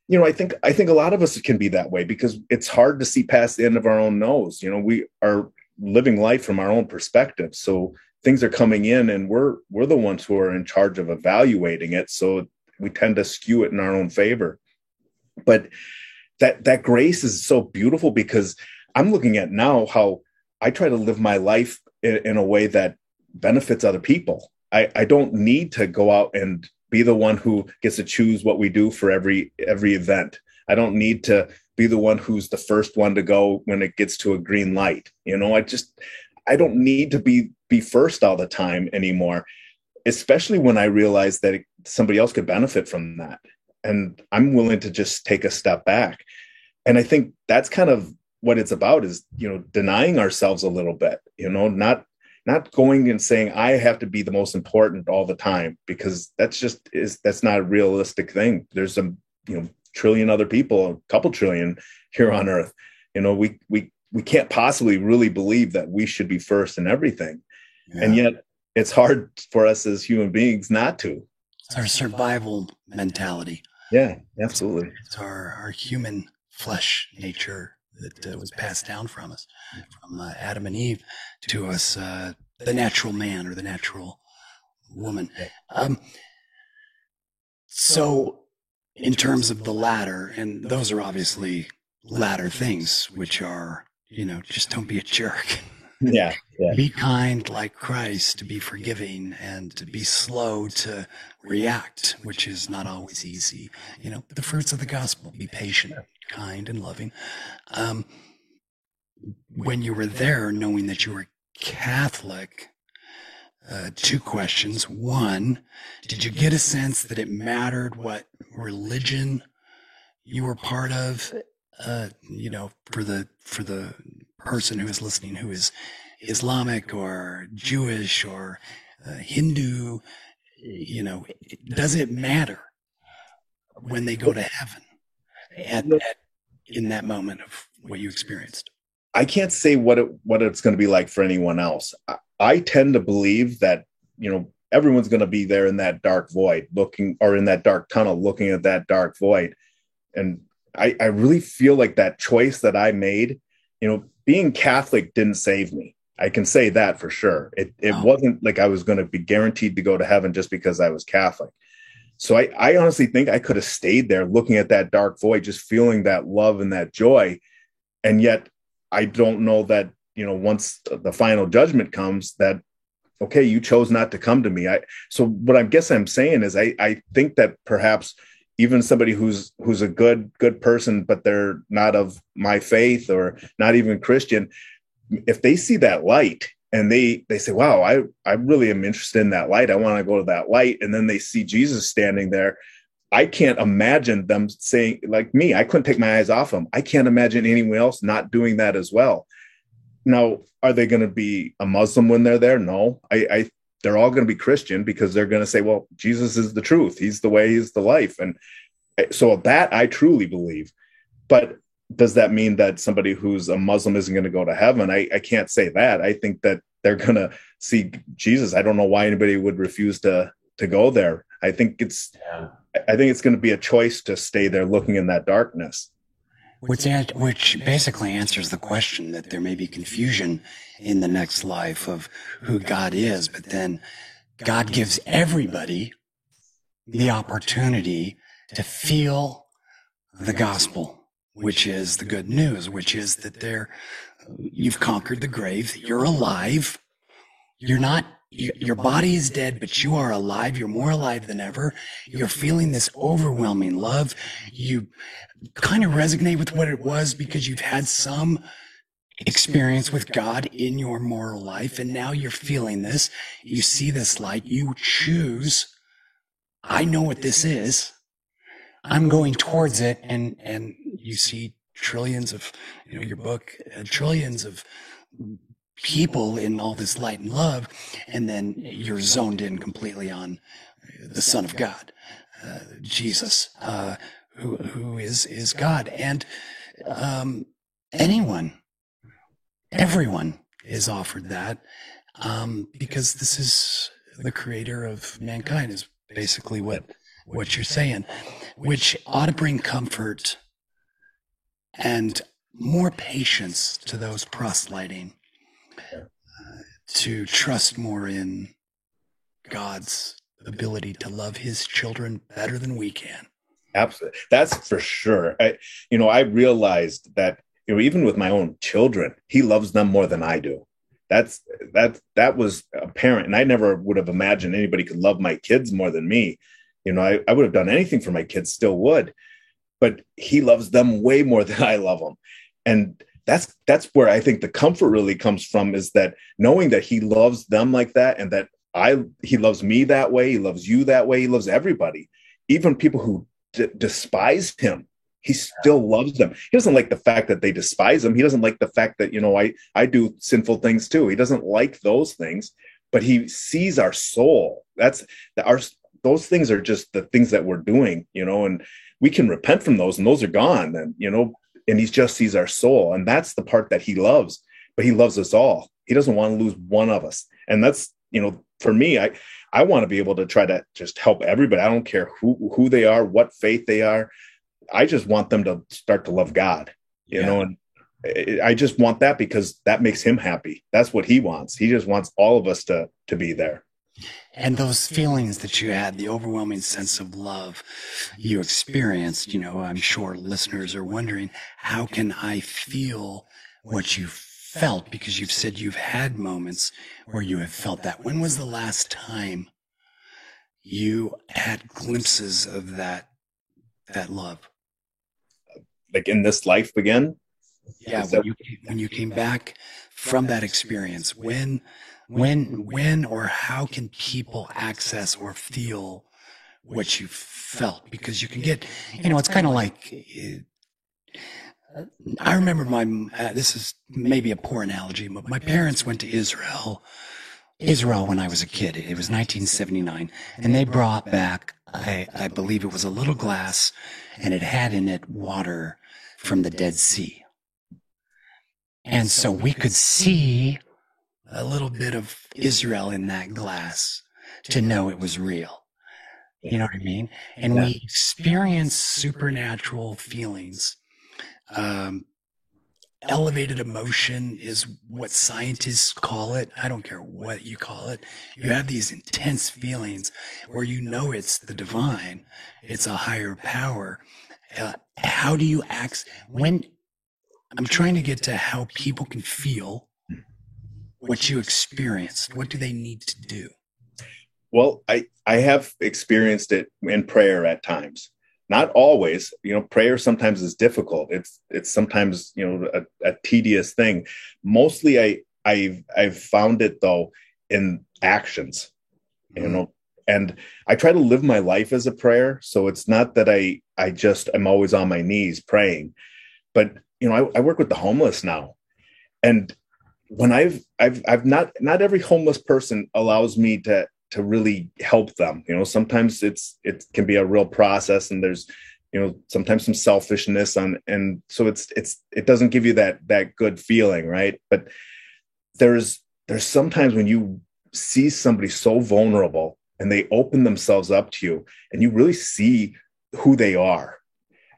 you know, I think I think a lot of us can be that way because it's hard to see past the end of our own nose. You know, we are living life from our own perspective, so things are coming in, and we're we're the ones who are in charge of evaluating it. So we tend to skew it in our own favor. But that that grace is so beautiful because I'm looking at now how I try to live my life in, in a way that benefits other people. I, I don't need to go out and be the one who gets to choose what we do for every every event. I don't need to be the one who's the first one to go when it gets to a green light. You know, I just I don't need to be be first all the time anymore, especially when I realize that somebody else could benefit from that. And I'm willing to just take a step back. And I think that's kind of what it's about is you know denying ourselves a little bit you know not not going and saying i have to be the most important all the time because that's just is that's not a realistic thing there's a you know trillion other people a couple trillion here on earth you know we we we can't possibly really believe that we should be first in everything yeah. and yet it's hard for us as human beings not to it's our survival mentality yeah absolutely it's our our human flesh nature that uh, was passed down from us, from uh, Adam and Eve to us, uh, the natural man or the natural woman. Um, so, in terms of the latter and those are obviously latter things, which are, you know, just don't be a jerk. Yeah, yeah. Be kind like Christ, to be forgiving and to be slow to react, which is not always easy. You know, the fruits of the gospel, be patient, kind and loving. Um, when you were there, knowing that you were Catholic, uh, two questions. One, did you get a sense that it mattered what religion you were part of? Uh, you know, for the for the person who is listening who is Islamic or Jewish or uh, Hindu, you know, does it matter when they go to heaven? At, at in that moment of what you experienced? I can't say what it what it's going to be like for anyone else. I, I tend to believe that you know everyone's going to be there in that dark void, looking or in that dark tunnel, looking at that dark void, and I, I really feel like that choice that I made, you know, being Catholic didn't save me. I can say that for sure. It it wow. wasn't like I was going to be guaranteed to go to heaven just because I was Catholic. So I, I honestly think I could have stayed there looking at that dark void, just feeling that love and that joy. And yet I don't know that, you know, once the final judgment comes, that okay, you chose not to come to me. I so what I guess I'm saying is I I think that perhaps even somebody who's who's a good good person, but they're not of my faith or not even Christian, if they see that light and they they say, "Wow, I I really am interested in that light. I want to go to that light," and then they see Jesus standing there. I can't imagine them saying like me. I couldn't take my eyes off him I can't imagine anyone else not doing that as well. Now, are they going to be a Muslim when they're there? No, I, I they're all going to be Christian because they're going to say, well, Jesus is the truth. He's the way, he's the life. And eh, so that I truly believe. But does that mean that somebody who's a Muslim isn't going to go to heaven? I, I can't say that. I think that they're going to see Jesus. I don't know why anybody would refuse to to go there. I think it's yeah. I think it's going to be a choice to stay there looking in that darkness which, which basically answers the question that there may be confusion in the next life of who God is, but then God gives everybody the opportunity to feel the gospel, which is the good news, which is that there, you've conquered the grave, you're alive, you're not your body is dead, but you are alive. You're more alive than ever. You're feeling this overwhelming love. You kind of resonate with what it was because you've had some experience with God in your moral life. And now you're feeling this. You see this light. You choose. I know what this is. I'm going towards it. And, and you see trillions of, you know, your book, uh, trillions of people in all this light and love, and then you're zoned in completely on the Son of God, uh, Jesus, uh, who who is is God, and um, anyone, everyone is offered that um, because this is the Creator of mankind. Is basically what what you're saying, which ought to bring comfort and more patience to those proselyting to trust more in God's ability to love his children better than we can. Absolutely. That's for sure. I, you know, I realized that, you know, even with my own children, he loves them more than I do. That's that that was apparent. And I never would have imagined anybody could love my kids more than me. You know, I, I would have done anything for my kids, still would. But he loves them way more than I love them. And that's that's where I think the comfort really comes from is that knowing that he loves them like that and that I he loves me that way, he loves you that way, he loves everybody, even people who d- despise him. He still loves them. He doesn't like the fact that they despise him. He doesn't like the fact that you know I I do sinful things too. He doesn't like those things, but he sees our soul. That's our those things are just the things that we're doing, you know, and we can repent from those and those are gone. And you know, and he just sees our soul and that's the part that he loves but he loves us all. He doesn't want to lose one of us. And that's you know for me i i want to be able to try to just help everybody. I don't care who who they are what faith they are. I just want them to start to love god you yeah. know and i just want that because that makes him happy. That's what he wants. He just wants all of us to to be there and those feelings that you had, the overwhelming sense of love you experienced, you know, I'm sure listeners are wondering, how can I feel what you felt? Because you've said you've had moments where you have felt that. When was the last time you had glimpses of that, that love? Like in this life again? Yeah, when you, when you came back from that experience, when when when or how can people access or feel what you felt because you can get you know it's kind of like uh, i remember my uh, this is maybe a poor analogy but my parents went to israel Israel when I was a kid. It was 1979, and they brought back, I, I believe it was a little glass, and it had in it water from the Dead Sea. And so we could see a little bit of Israel in that glass to know it was real. You know what I mean? And we experience supernatural feelings. Um, elevated emotion is what scientists call it. I don't care what you call it. You have these intense feelings where you know it's the divine, it's a higher power. Uh, how do you act when I'm trying to get to how people can feel what you experienced? What do they need to do? Well, I I have experienced it in prayer at times. Not always, you know. Prayer sometimes is difficult. It's it's sometimes you know a, a tedious thing. Mostly, I I've I've found it though in actions, you Mm-hmm. know. And I try to live my life as a prayer. So it's not that I I just i'm always on my knees praying, but you know I, I work with the homeless now, and when I've I've I've not not every homeless person allows me to to really help them. You know, sometimes it's it can be a real process, and there's you know sometimes some selfishness on, and so it's it's it doesn't give you that that good feeling, right? But there's there's sometimes when you see somebody so vulnerable and they open themselves up to you, and you really see who they are,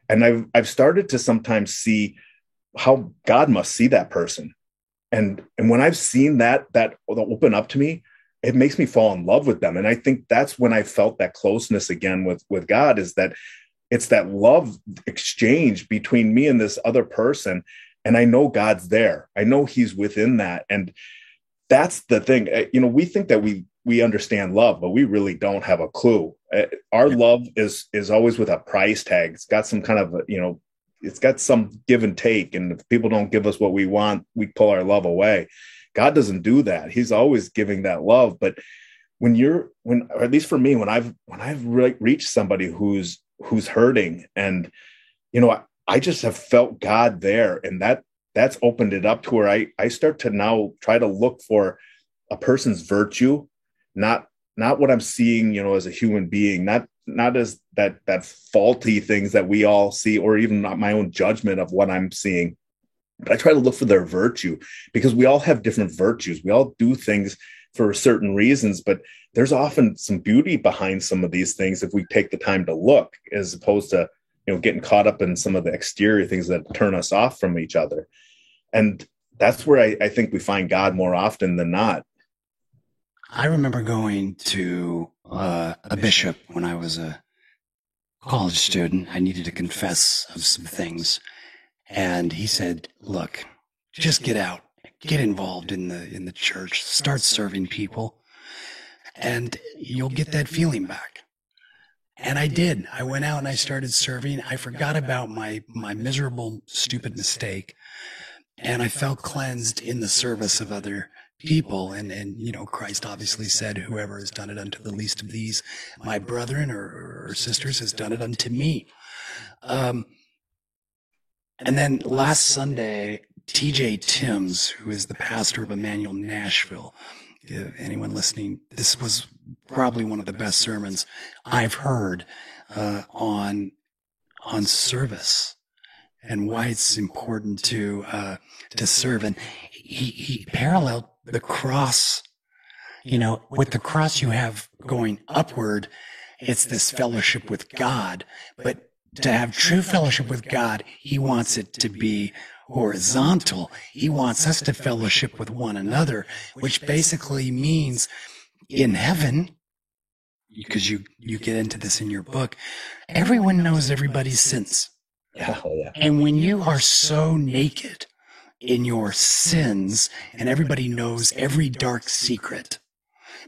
and I've I've started to sometimes see how God must see that person and and when i've seen that that open up to me it makes me fall in love with them. And i think that's when i felt that closeness again with with god is that it's that love exchange between me and this other person. And i know god's there. I know he's within that. And that's the thing. Uh, you know we think that we we understand love but we really don't have a clue. Uh, our love is is always with a price tag. It's got some kind of you know it's got some give and take and if people don't give us what we want we pull our love away. God doesn't do that. He's always giving that love. But when you're when or at least for me when i've when i've re- reached somebody who's who's hurting and you know I, I just have felt god there and that that's opened it up to where i i start to now try to look for a person's virtue not not what i'm seeing you know as a human being not not as that that faulty things that we all see or even not my own judgment of what i'm seeing. But i try to look for their virtue because we all have different virtues. We all do things for certain reasons but there's often some beauty behind some of these things if we take the time to look as opposed to you know getting caught up in some of the exterior things that turn us off from each other. And that's where i, I think we find god more often than not I remember going to uh, a bishop when I was a college student. I needed to confess of some things, and he said, "Look, just get out, get involved in the in the church, start serving people, and you'll get that feeling back." And I did. I went out and I started serving. I forgot about my my miserable, stupid mistake, and I felt cleansed in the service of other people and and you know christ obviously said whoever has done it unto the least of these my brethren or, or sisters has done it unto me. Um and then last sunday tj timms who is the pastor of emmanuel nashville if anyone listening this was probably one of the best sermons i've heard uh, on on service and why it's important to uh, to serve. And he, he paralleled the cross you know with the cross you have going upward it's this fellowship with god. But to have true fellowship with god he wants it to be horizontal. He wants us to fellowship with one another which basically means in heaven because you you get into this in your book everyone knows everybody's sins. Yeah. And when you are so naked in your sins, and everybody knows every dark secret,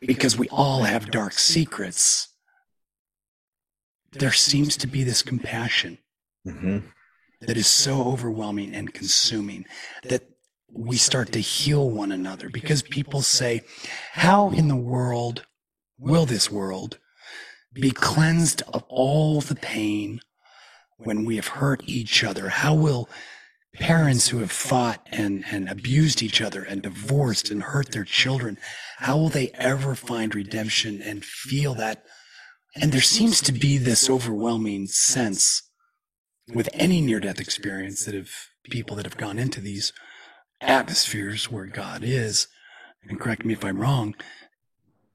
because we all have dark secrets, there seems to be this compassion hmm that is so overwhelming and consuming that we start to heal one another. Because people say, How in the world will this world be cleansed of all the pain when we have hurt each other? How will parents who have fought and, and abused each other and divorced and hurt their children, how will they ever find redemption and feel that? And there seems to be this overwhelming sense with any near death experience that have people that have gone into these atmospheres where God is, and correct me if I'm wrong,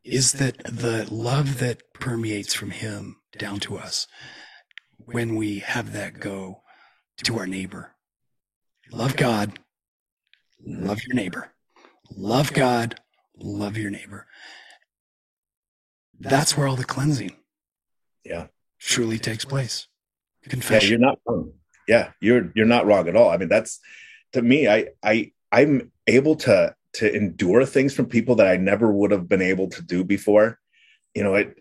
is that the love that permeates from Him down to us when we have that go to our neighbor love God, love your neighbor. Love God, love your neighbor. That's where all the cleansing Yeah. truly takes place. Confession. Yeah, you're not wrong. Yeah, you're you're not wrong at all. I mean, that's to me, I I I'm able to to endure things from people that I never would have been able to do before. You know, it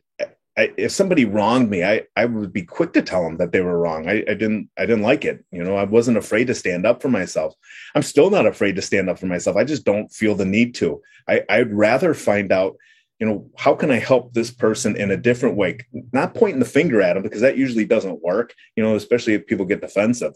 I, if somebody wronged me, I, I would be quick to tell them that they were wrong. I, I didn't I didn't like it. You know, I wasn't afraid to stand up for myself. I'm still not afraid to stand up for myself. I just don't feel the need to. I, I'd rather find out, you know, how can I help this person in a different way? Not pointing the finger at them because that usually doesn't work. You know, especially if people get defensive.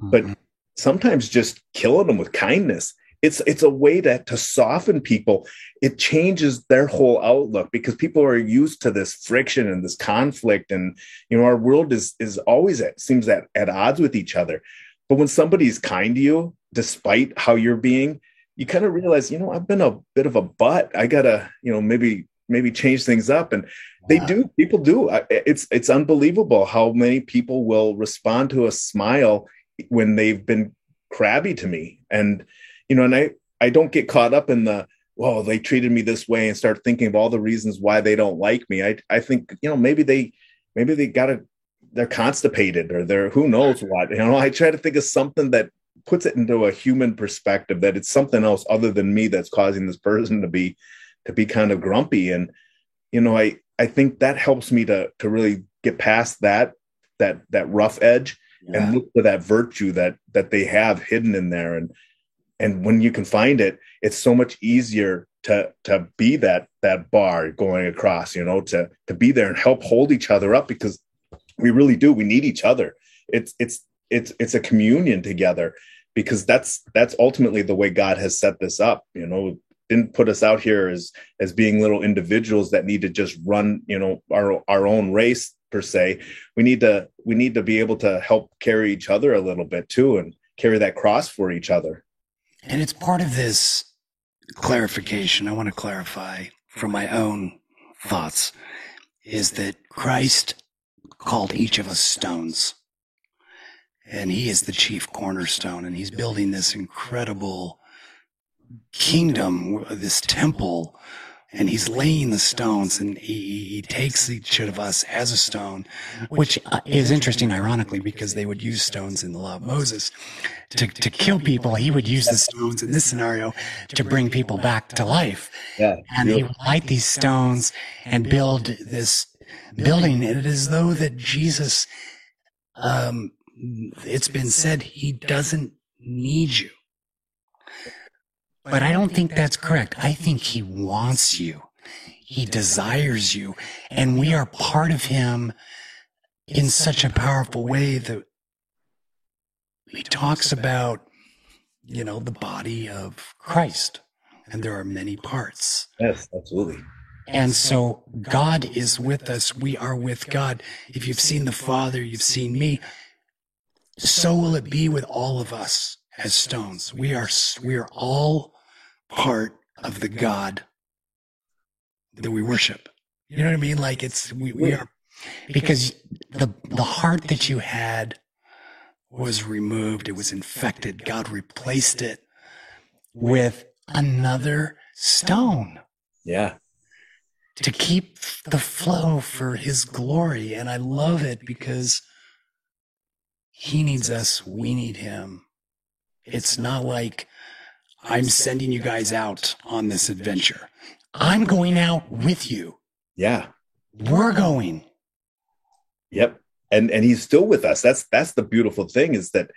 But mm-hmm. sometimes just killing them with kindness it's it's a way to to soften people. It changes their whole outlook because people are used to this friction and this conflict and you know our world is is always at seems at, at odds with each other. But when somebody's kind to you despite how you're being you kind of realize you know i've been a bit of a butt. I gotta you know maybe maybe change things up. And they Wow. do people do. It's it's unbelievable how many people will respond to a smile when they've been crabby to me. And you know and i i don't get caught up in the well they treated me this way and start thinking of all the reasons why they don't like me. I i think you know maybe they maybe they gotta they're constipated or they're who knows what you know? I try to think of something that puts it into a human perspective that it's something else other than me that's causing this person to be to be kind of grumpy. And you know i i think that helps me to to really get past that that that rough edge Yeah. and look for that virtue that that they have hidden in there. And and when you can find it it's so much easier to to be that that bar going across you know to to be there and help hold each other up because we really do. We need each other. It's it's it's it's a communion together because that's that's ultimately the way god has set this up you know. Didn't put us out here as as being little individuals that need to just run you know our our own race per se. We need to we need to be able to help carry each other a little bit too and carry that cross for each other And it's part of this clarification. I want to clarify from my own thoughts is that Christ called each of us stones. And he is the chief cornerstone and he's building this incredible kingdom, this temple, and he's laying the stones and he, he takes each of us as a stone, which uh, is interesting, ironically, because they would use stones in the law of Moses to, to kill people. He would use the stones in this scenario to bring people back to life. yeah And he would light these stones and build this building. And it is though that Jesus, um, it's been said he doesn't need you. But I don't think that's correct. I think he wants you. He desires you. And we are part of him in such a powerful way that he talks about, you know, the body of Christ. And there are many parts. yes absolutely And so God is with us. We are with God. If you've seen the Father, you've seen me. So will it be with all of us as stones. We are, we are all part of the God that we worship. You know what I mean? Like it's, we, we are, because the, the heart that you had was removed. It was infected. God replaced it with another stone yeah to keep the flow for his glory. And I love it because he needs us, we need him. It's not like I'm sending you guys out on this adventure. I'm going out with you. yeah We're going. Yep. And and he's still with us. That's that's the beautiful thing is that,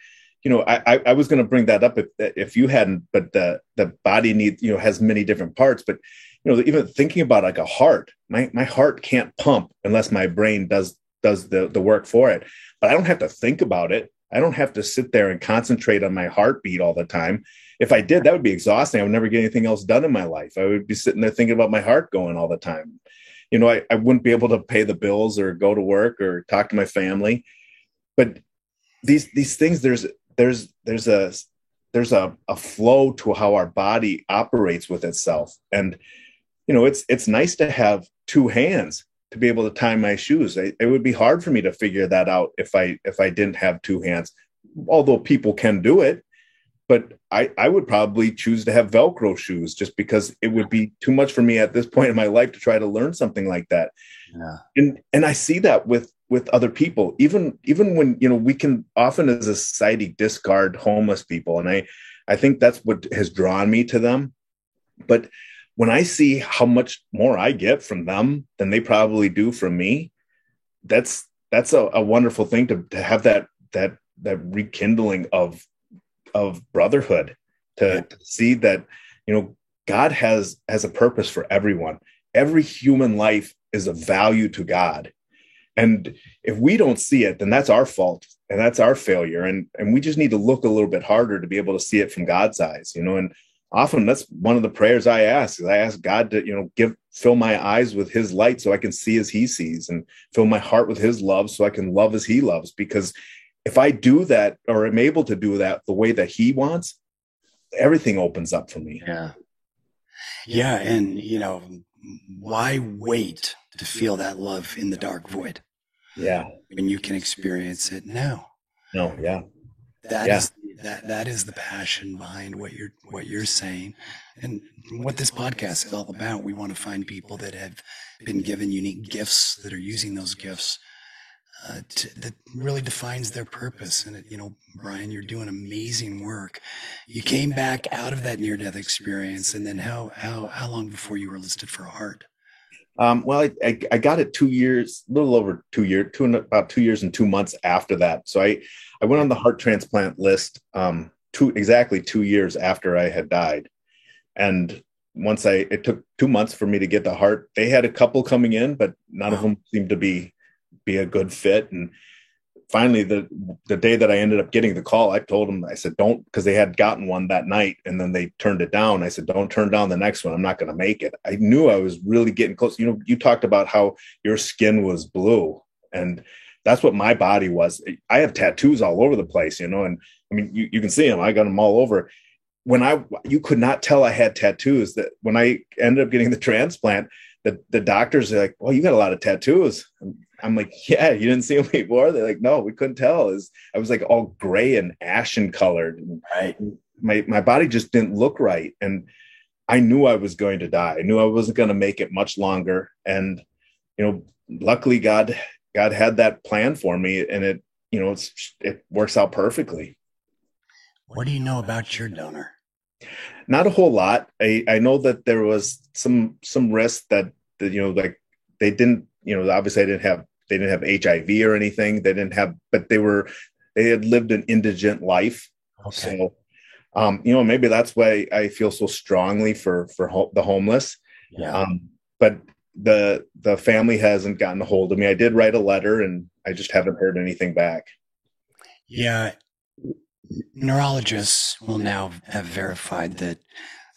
you know, I I, I was going to bring that up if if you hadn't, but the the body needs you know has many different parts. But you know, even thinking about like a heart, my my heart can't pump unless my brain does does the the work for it. But I don't have to think about it. I don't have to sit there and concentrate on my heartbeat all the time. If I did, that would be exhausting. I would never get anything else done in my life. I would be sitting there thinking about my heart going all the time. You know, I, I wouldn't be able to pay the bills or go to work or talk to my family. But these these things, there's there's there's a there's a, a flow to how our body operates with itself. And you know, it's it's nice to have two hands to be able to tie my shoes. it would be hard for me to figure that out if I if I didn't have two hands. Although people can do it, but I I would probably choose to have Velcro shoes just because it would be too much for me at this point in my life to try to learn something like that. Yeah. And and I see that with with other people even even when you know we can often as a society discard homeless people and i i think that's what has drawn me to them but when I see how much more I get from them than they probably do from me, that's that's a, a wonderful thing to, to have that that that rekindling of of brotherhood to, to see that you know God has has a purpose for everyone. Every human life is of value to God. And if we don't see it, then that's our fault and that's our failure. And and we just need to look a little bit harder to be able to see it from God's eyes, you know. And often that's one of the prayers I ask. Is I ask God to, you know, give fill my eyes with his light so I can see as he sees and fill my heart with his love so I can love as he loves. Because if I do that or am able to do that the way that he wants, everything opens up for me. Yeah. Yeah. And you know, why wait to feel that love in the dark void? Yeah. When you can experience it now. No, yeah. That yeah. is that that is the passion behind what you're what you're saying. And what this podcast is all about we want to find people that have been given unique gifts that are using those gifts uh, to, that really defines their purpose. And it, you know brian you're doing amazing work. You came back out of that near death experience and then how how how long before you were listed for heart? Um, well, I, I, I, got it two years, a little over two years, two about two years and two months after that. So I, I went on the heart transplant list um, two exactly two years after I had died, and once I it took two months for me to get the heart. They had a couple coming in, but none wow. of them seemed to be be a good fit. And finally, the the day that I ended up getting the call, I told them I said don't because they had gotten one that night, and then they turned it down. I said don't turn down the next one. I'm not going to make it. I knew I was really getting close. You know, you talked about how your skin was blue, and that's what my body was. I have tattoos all over the place, you know, and I mean, you, you can see them. I got them all over. When I, you could not tell I had tattoos. That when I ended up getting the transplant, the the doctors are like, "Well, you got a lot of tattoos." I'm like, "Yeah, you didn't see them before." They're like, "No, we couldn't tell." Is I was like all gray and ashen colored. Right. My my body just didn't look right, and I knew I was going to die. I knew I wasn't going to make it much longer, and you know, luckily God God had that plan for me, and it you know it's it works out perfectly. What do you know about your donor? Not a whole lot. I I know that there was some some risk that that you know like they didn't you know obviously I didn't have they didn't have HIV or anything. They didn't have, but they were they had lived an indigent life. Okay. So, um, you know, maybe that's why I feel so strongly for for ho- the homeless. Yeah. Um, but the the family hasn't gotten a hold of me. I did write a letter, and I just haven't heard anything back. Yeah, neurologists will now have verified that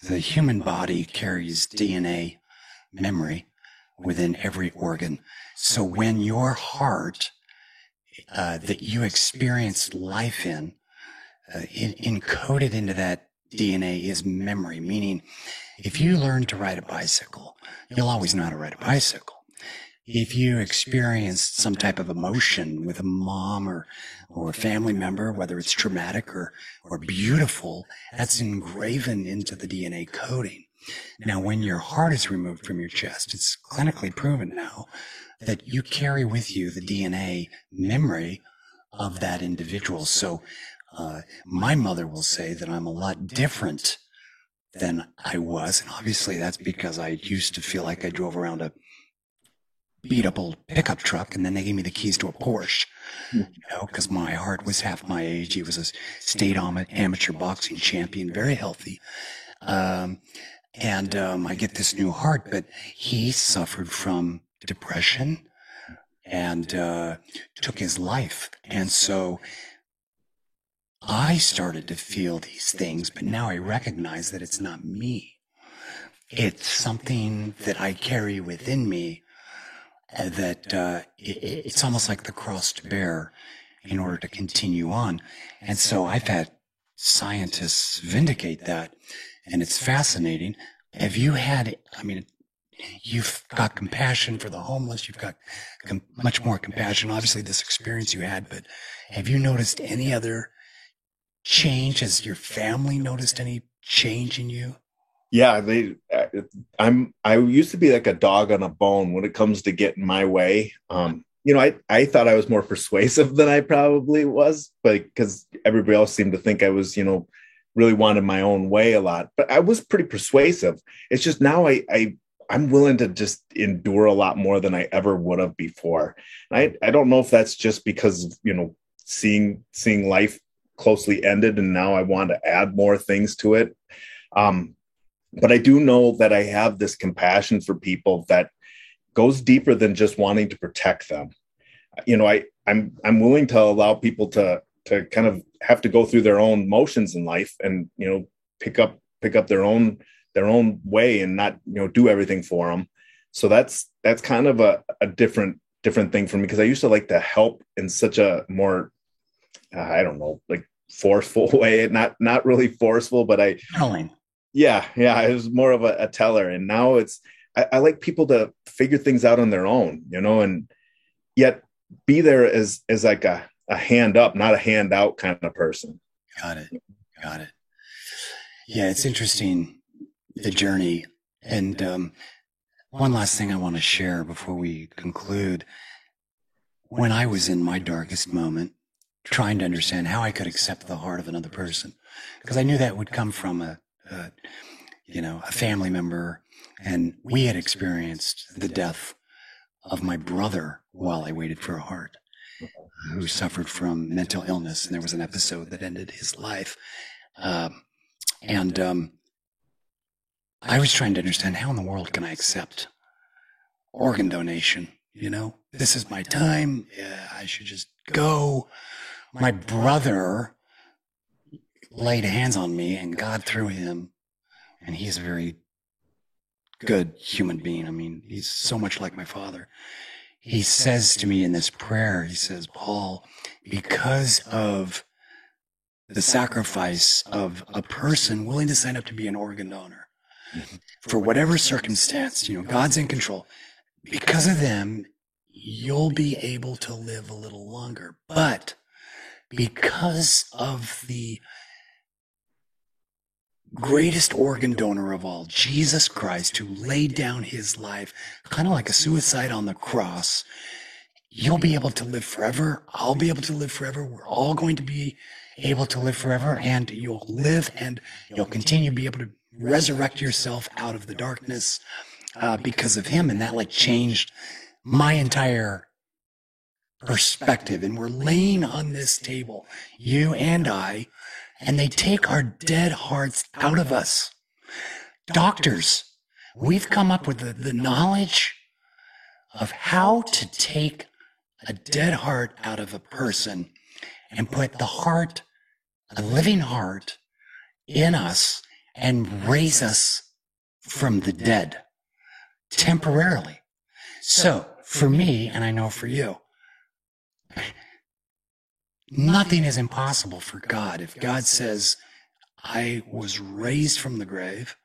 the human body carries DNA memory within every organ. So when your heart uh, that you experienced life in, uh, in, encoded into that DNA is memory, meaning if you learn to ride a bicycle, you'll always know how to ride a bicycle. If you experienced some type of emotion with a mom or, or a family member, whether it's traumatic or, or beautiful, that's engraven into the DNA coding. Now, when your heart is removed from your chest, it's clinically proven now that you carry with you the DNA memory of that individual. So, uh, my mother will say that I'm a lot different than I was. And obviously that's because I used to feel like I drove around a beat up old pickup truck and then they gave me the keys to a Porsche, you know, because my heart was half my age. He was a state amateur boxing champion, very healthy. Um, and um, I get this new heart, but he suffered from depression and uh, took his life. And so I started to feel these things, but now I recognize that it's not me. It's something that I carry within me uh, that uh, it, it's almost like the cross to bear in order to continue on. And so I've had scientists vindicate that, and it's fascinating. Have you had, I mean, you've got compassion for the homeless, you've got com- much more compassion, obviously, this experience you had, but have you noticed any other change? Has your family noticed any change in you? Yeah, they. uh, I'm. I used to be like a dog on a bone when it comes to getting my way. Um, you know, I I thought I was more persuasive than I probably was, but because everybody else seemed to think I was, you know, really wanted my own way a lot. But I was pretty persuasive. It's just now I I I'm willing to just endure a lot more than I ever would have before. And I I don't know if that's just because you know seeing seeing life closely ended and now I want to add more things to it. Um, but I do know that I have this compassion for people that goes deeper than just wanting to protect them. You know, I I'm I'm willing to allow people to to kind of have to go through their own motions in life and you know pick up pick up their own their own way and not you know do everything for them. So that's that's kind of a, a different different thing for me because I used to like to help in such a more uh, I don't know like forceful way not not really forceful but I Telling. yeah yeah it was more of a, a teller and now it's I, I like people to figure things out on their own you know and yet be there as as like a, a hand up not a hand out kind of person Got it. Got it. Yeah, it's interesting the journey. And um, one last thing I want to share before we conclude. When I was in my darkest moment, trying to understand how I could accept the heart of another person, because I knew that would come from a, a, you know, a family member, and we had experienced the death of my brother while I waited for a heart, who suffered from mental illness, and there was an episode that ended his life. Um, and um, I was trying to understand how in the world can I accept organ donation? You know, this is my time. Yeah, I should just go. My brother laid hands on me and God through him. And he's a very good human being. I mean, he's so much like my father. He says to me in this prayer, he says, Paul, because of the sacrifice of a person willing to sign up to be an organ donor for whatever circumstance, you know, God's in control. Because of them, you'll be able to live a little longer. But because of the greatest organ donor of all, Jesus Christ, who laid down his life, kind of like a suicide on the cross, you'll be able to live forever. I'll be able to live forever. We're all going to be able to live forever and you'll live and you'll continue to be able to resurrect yourself out of the darkness uh, because of him. And that like changed my entire perspective. And we're laying on this table, you and I, and they take our dead hearts out of us. Doctors, we've come up with the, the knowledge of how to take a dead heart out of a person and put the heart, a living heart, in us and raise us from the dead temporarily. So for me, and I know for you, nothing is impossible for God. If God says, I was raised from the grave,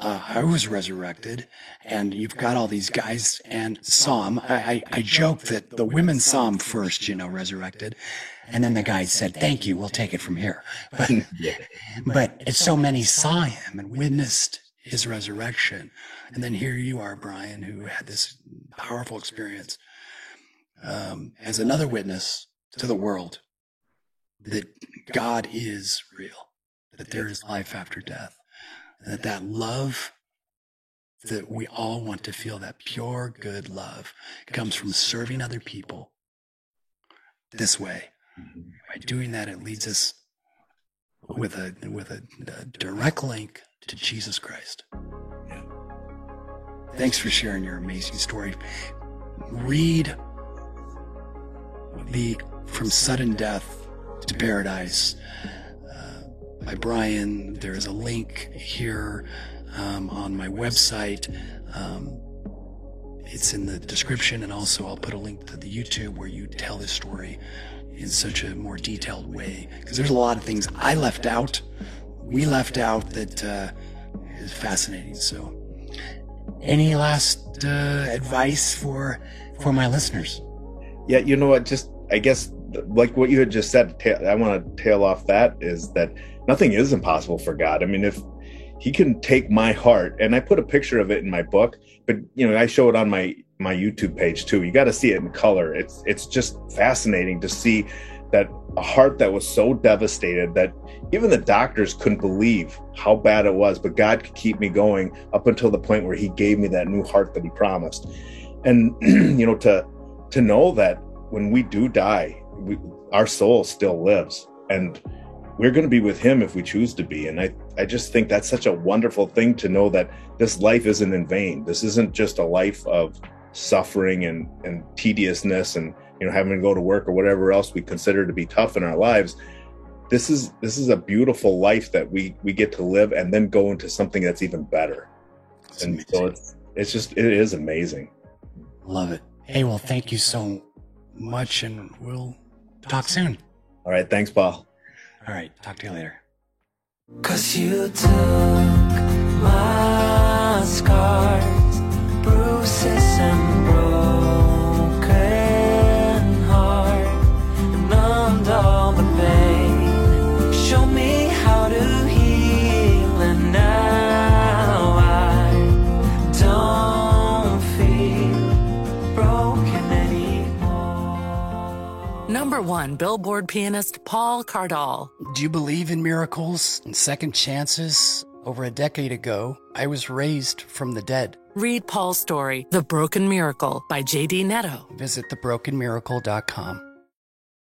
uh, I was resurrected, and you've got all these guys and saw him. I, I, I joke that the women saw him first, you know, resurrected, and then the guys said, "Thank you, we'll take it from here." But but so many saw him and witnessed his resurrection, and then here you are, Brian, who had this powerful experience um, as another witness to the world that God is real, that there is life after death that that love that we all want to feel that pure good love comes from serving other people this way. By doing that it leads us with a with a, a direct link to jesus christ. Thanks for sharing your amazing story. Read the from sudden death to Paradise uh, by Brian. There is a link here um, on my website. Um, it's in the description, and also I'll put a link to the YouTube where you tell this story in such a more detailed way. Because there's a lot of things I left out, we left out that uh, is fascinating. So, any last uh, advice for for my listeners? Yeah, you know what? Just I guess like what you had just said. I want to tail off that is that nothing is impossible for God. I mean, if He can take my heart, and I put a picture of it in my book, but you know, I show it on my my YouTube page too. You got to see it in color. It's it's just fascinating to see that a heart that was so devastated that even the doctors couldn't believe how bad it was, but God could keep me going up until the point where He gave me that new heart that He promised. And you know, to to know that when we do die, we, our soul still lives, and we're going to be with Him if we choose to be. And I I just think that's such a wonderful thing to know that this life isn't in vain. This isn't just a life of suffering and and tediousness and you know having to go to work or whatever else we consider to be tough in our lives this is this is a beautiful life that we we get to live and then go into something that's even better It's and amazing. so it's it's just it is amazing Love it. Hey, well, thank you so much, and we'll talk soon. all right thanks paul All right, talk to you later. Cause you took my scars, bruises and broken Number one Billboard pianist Paul Cardall. Do you believe in miracles and second chances? Over a decade ago, I was raised from the dead. Read Paul's story, The Broken Miracle by JD Netto. Visit thebrokenmiracle.com.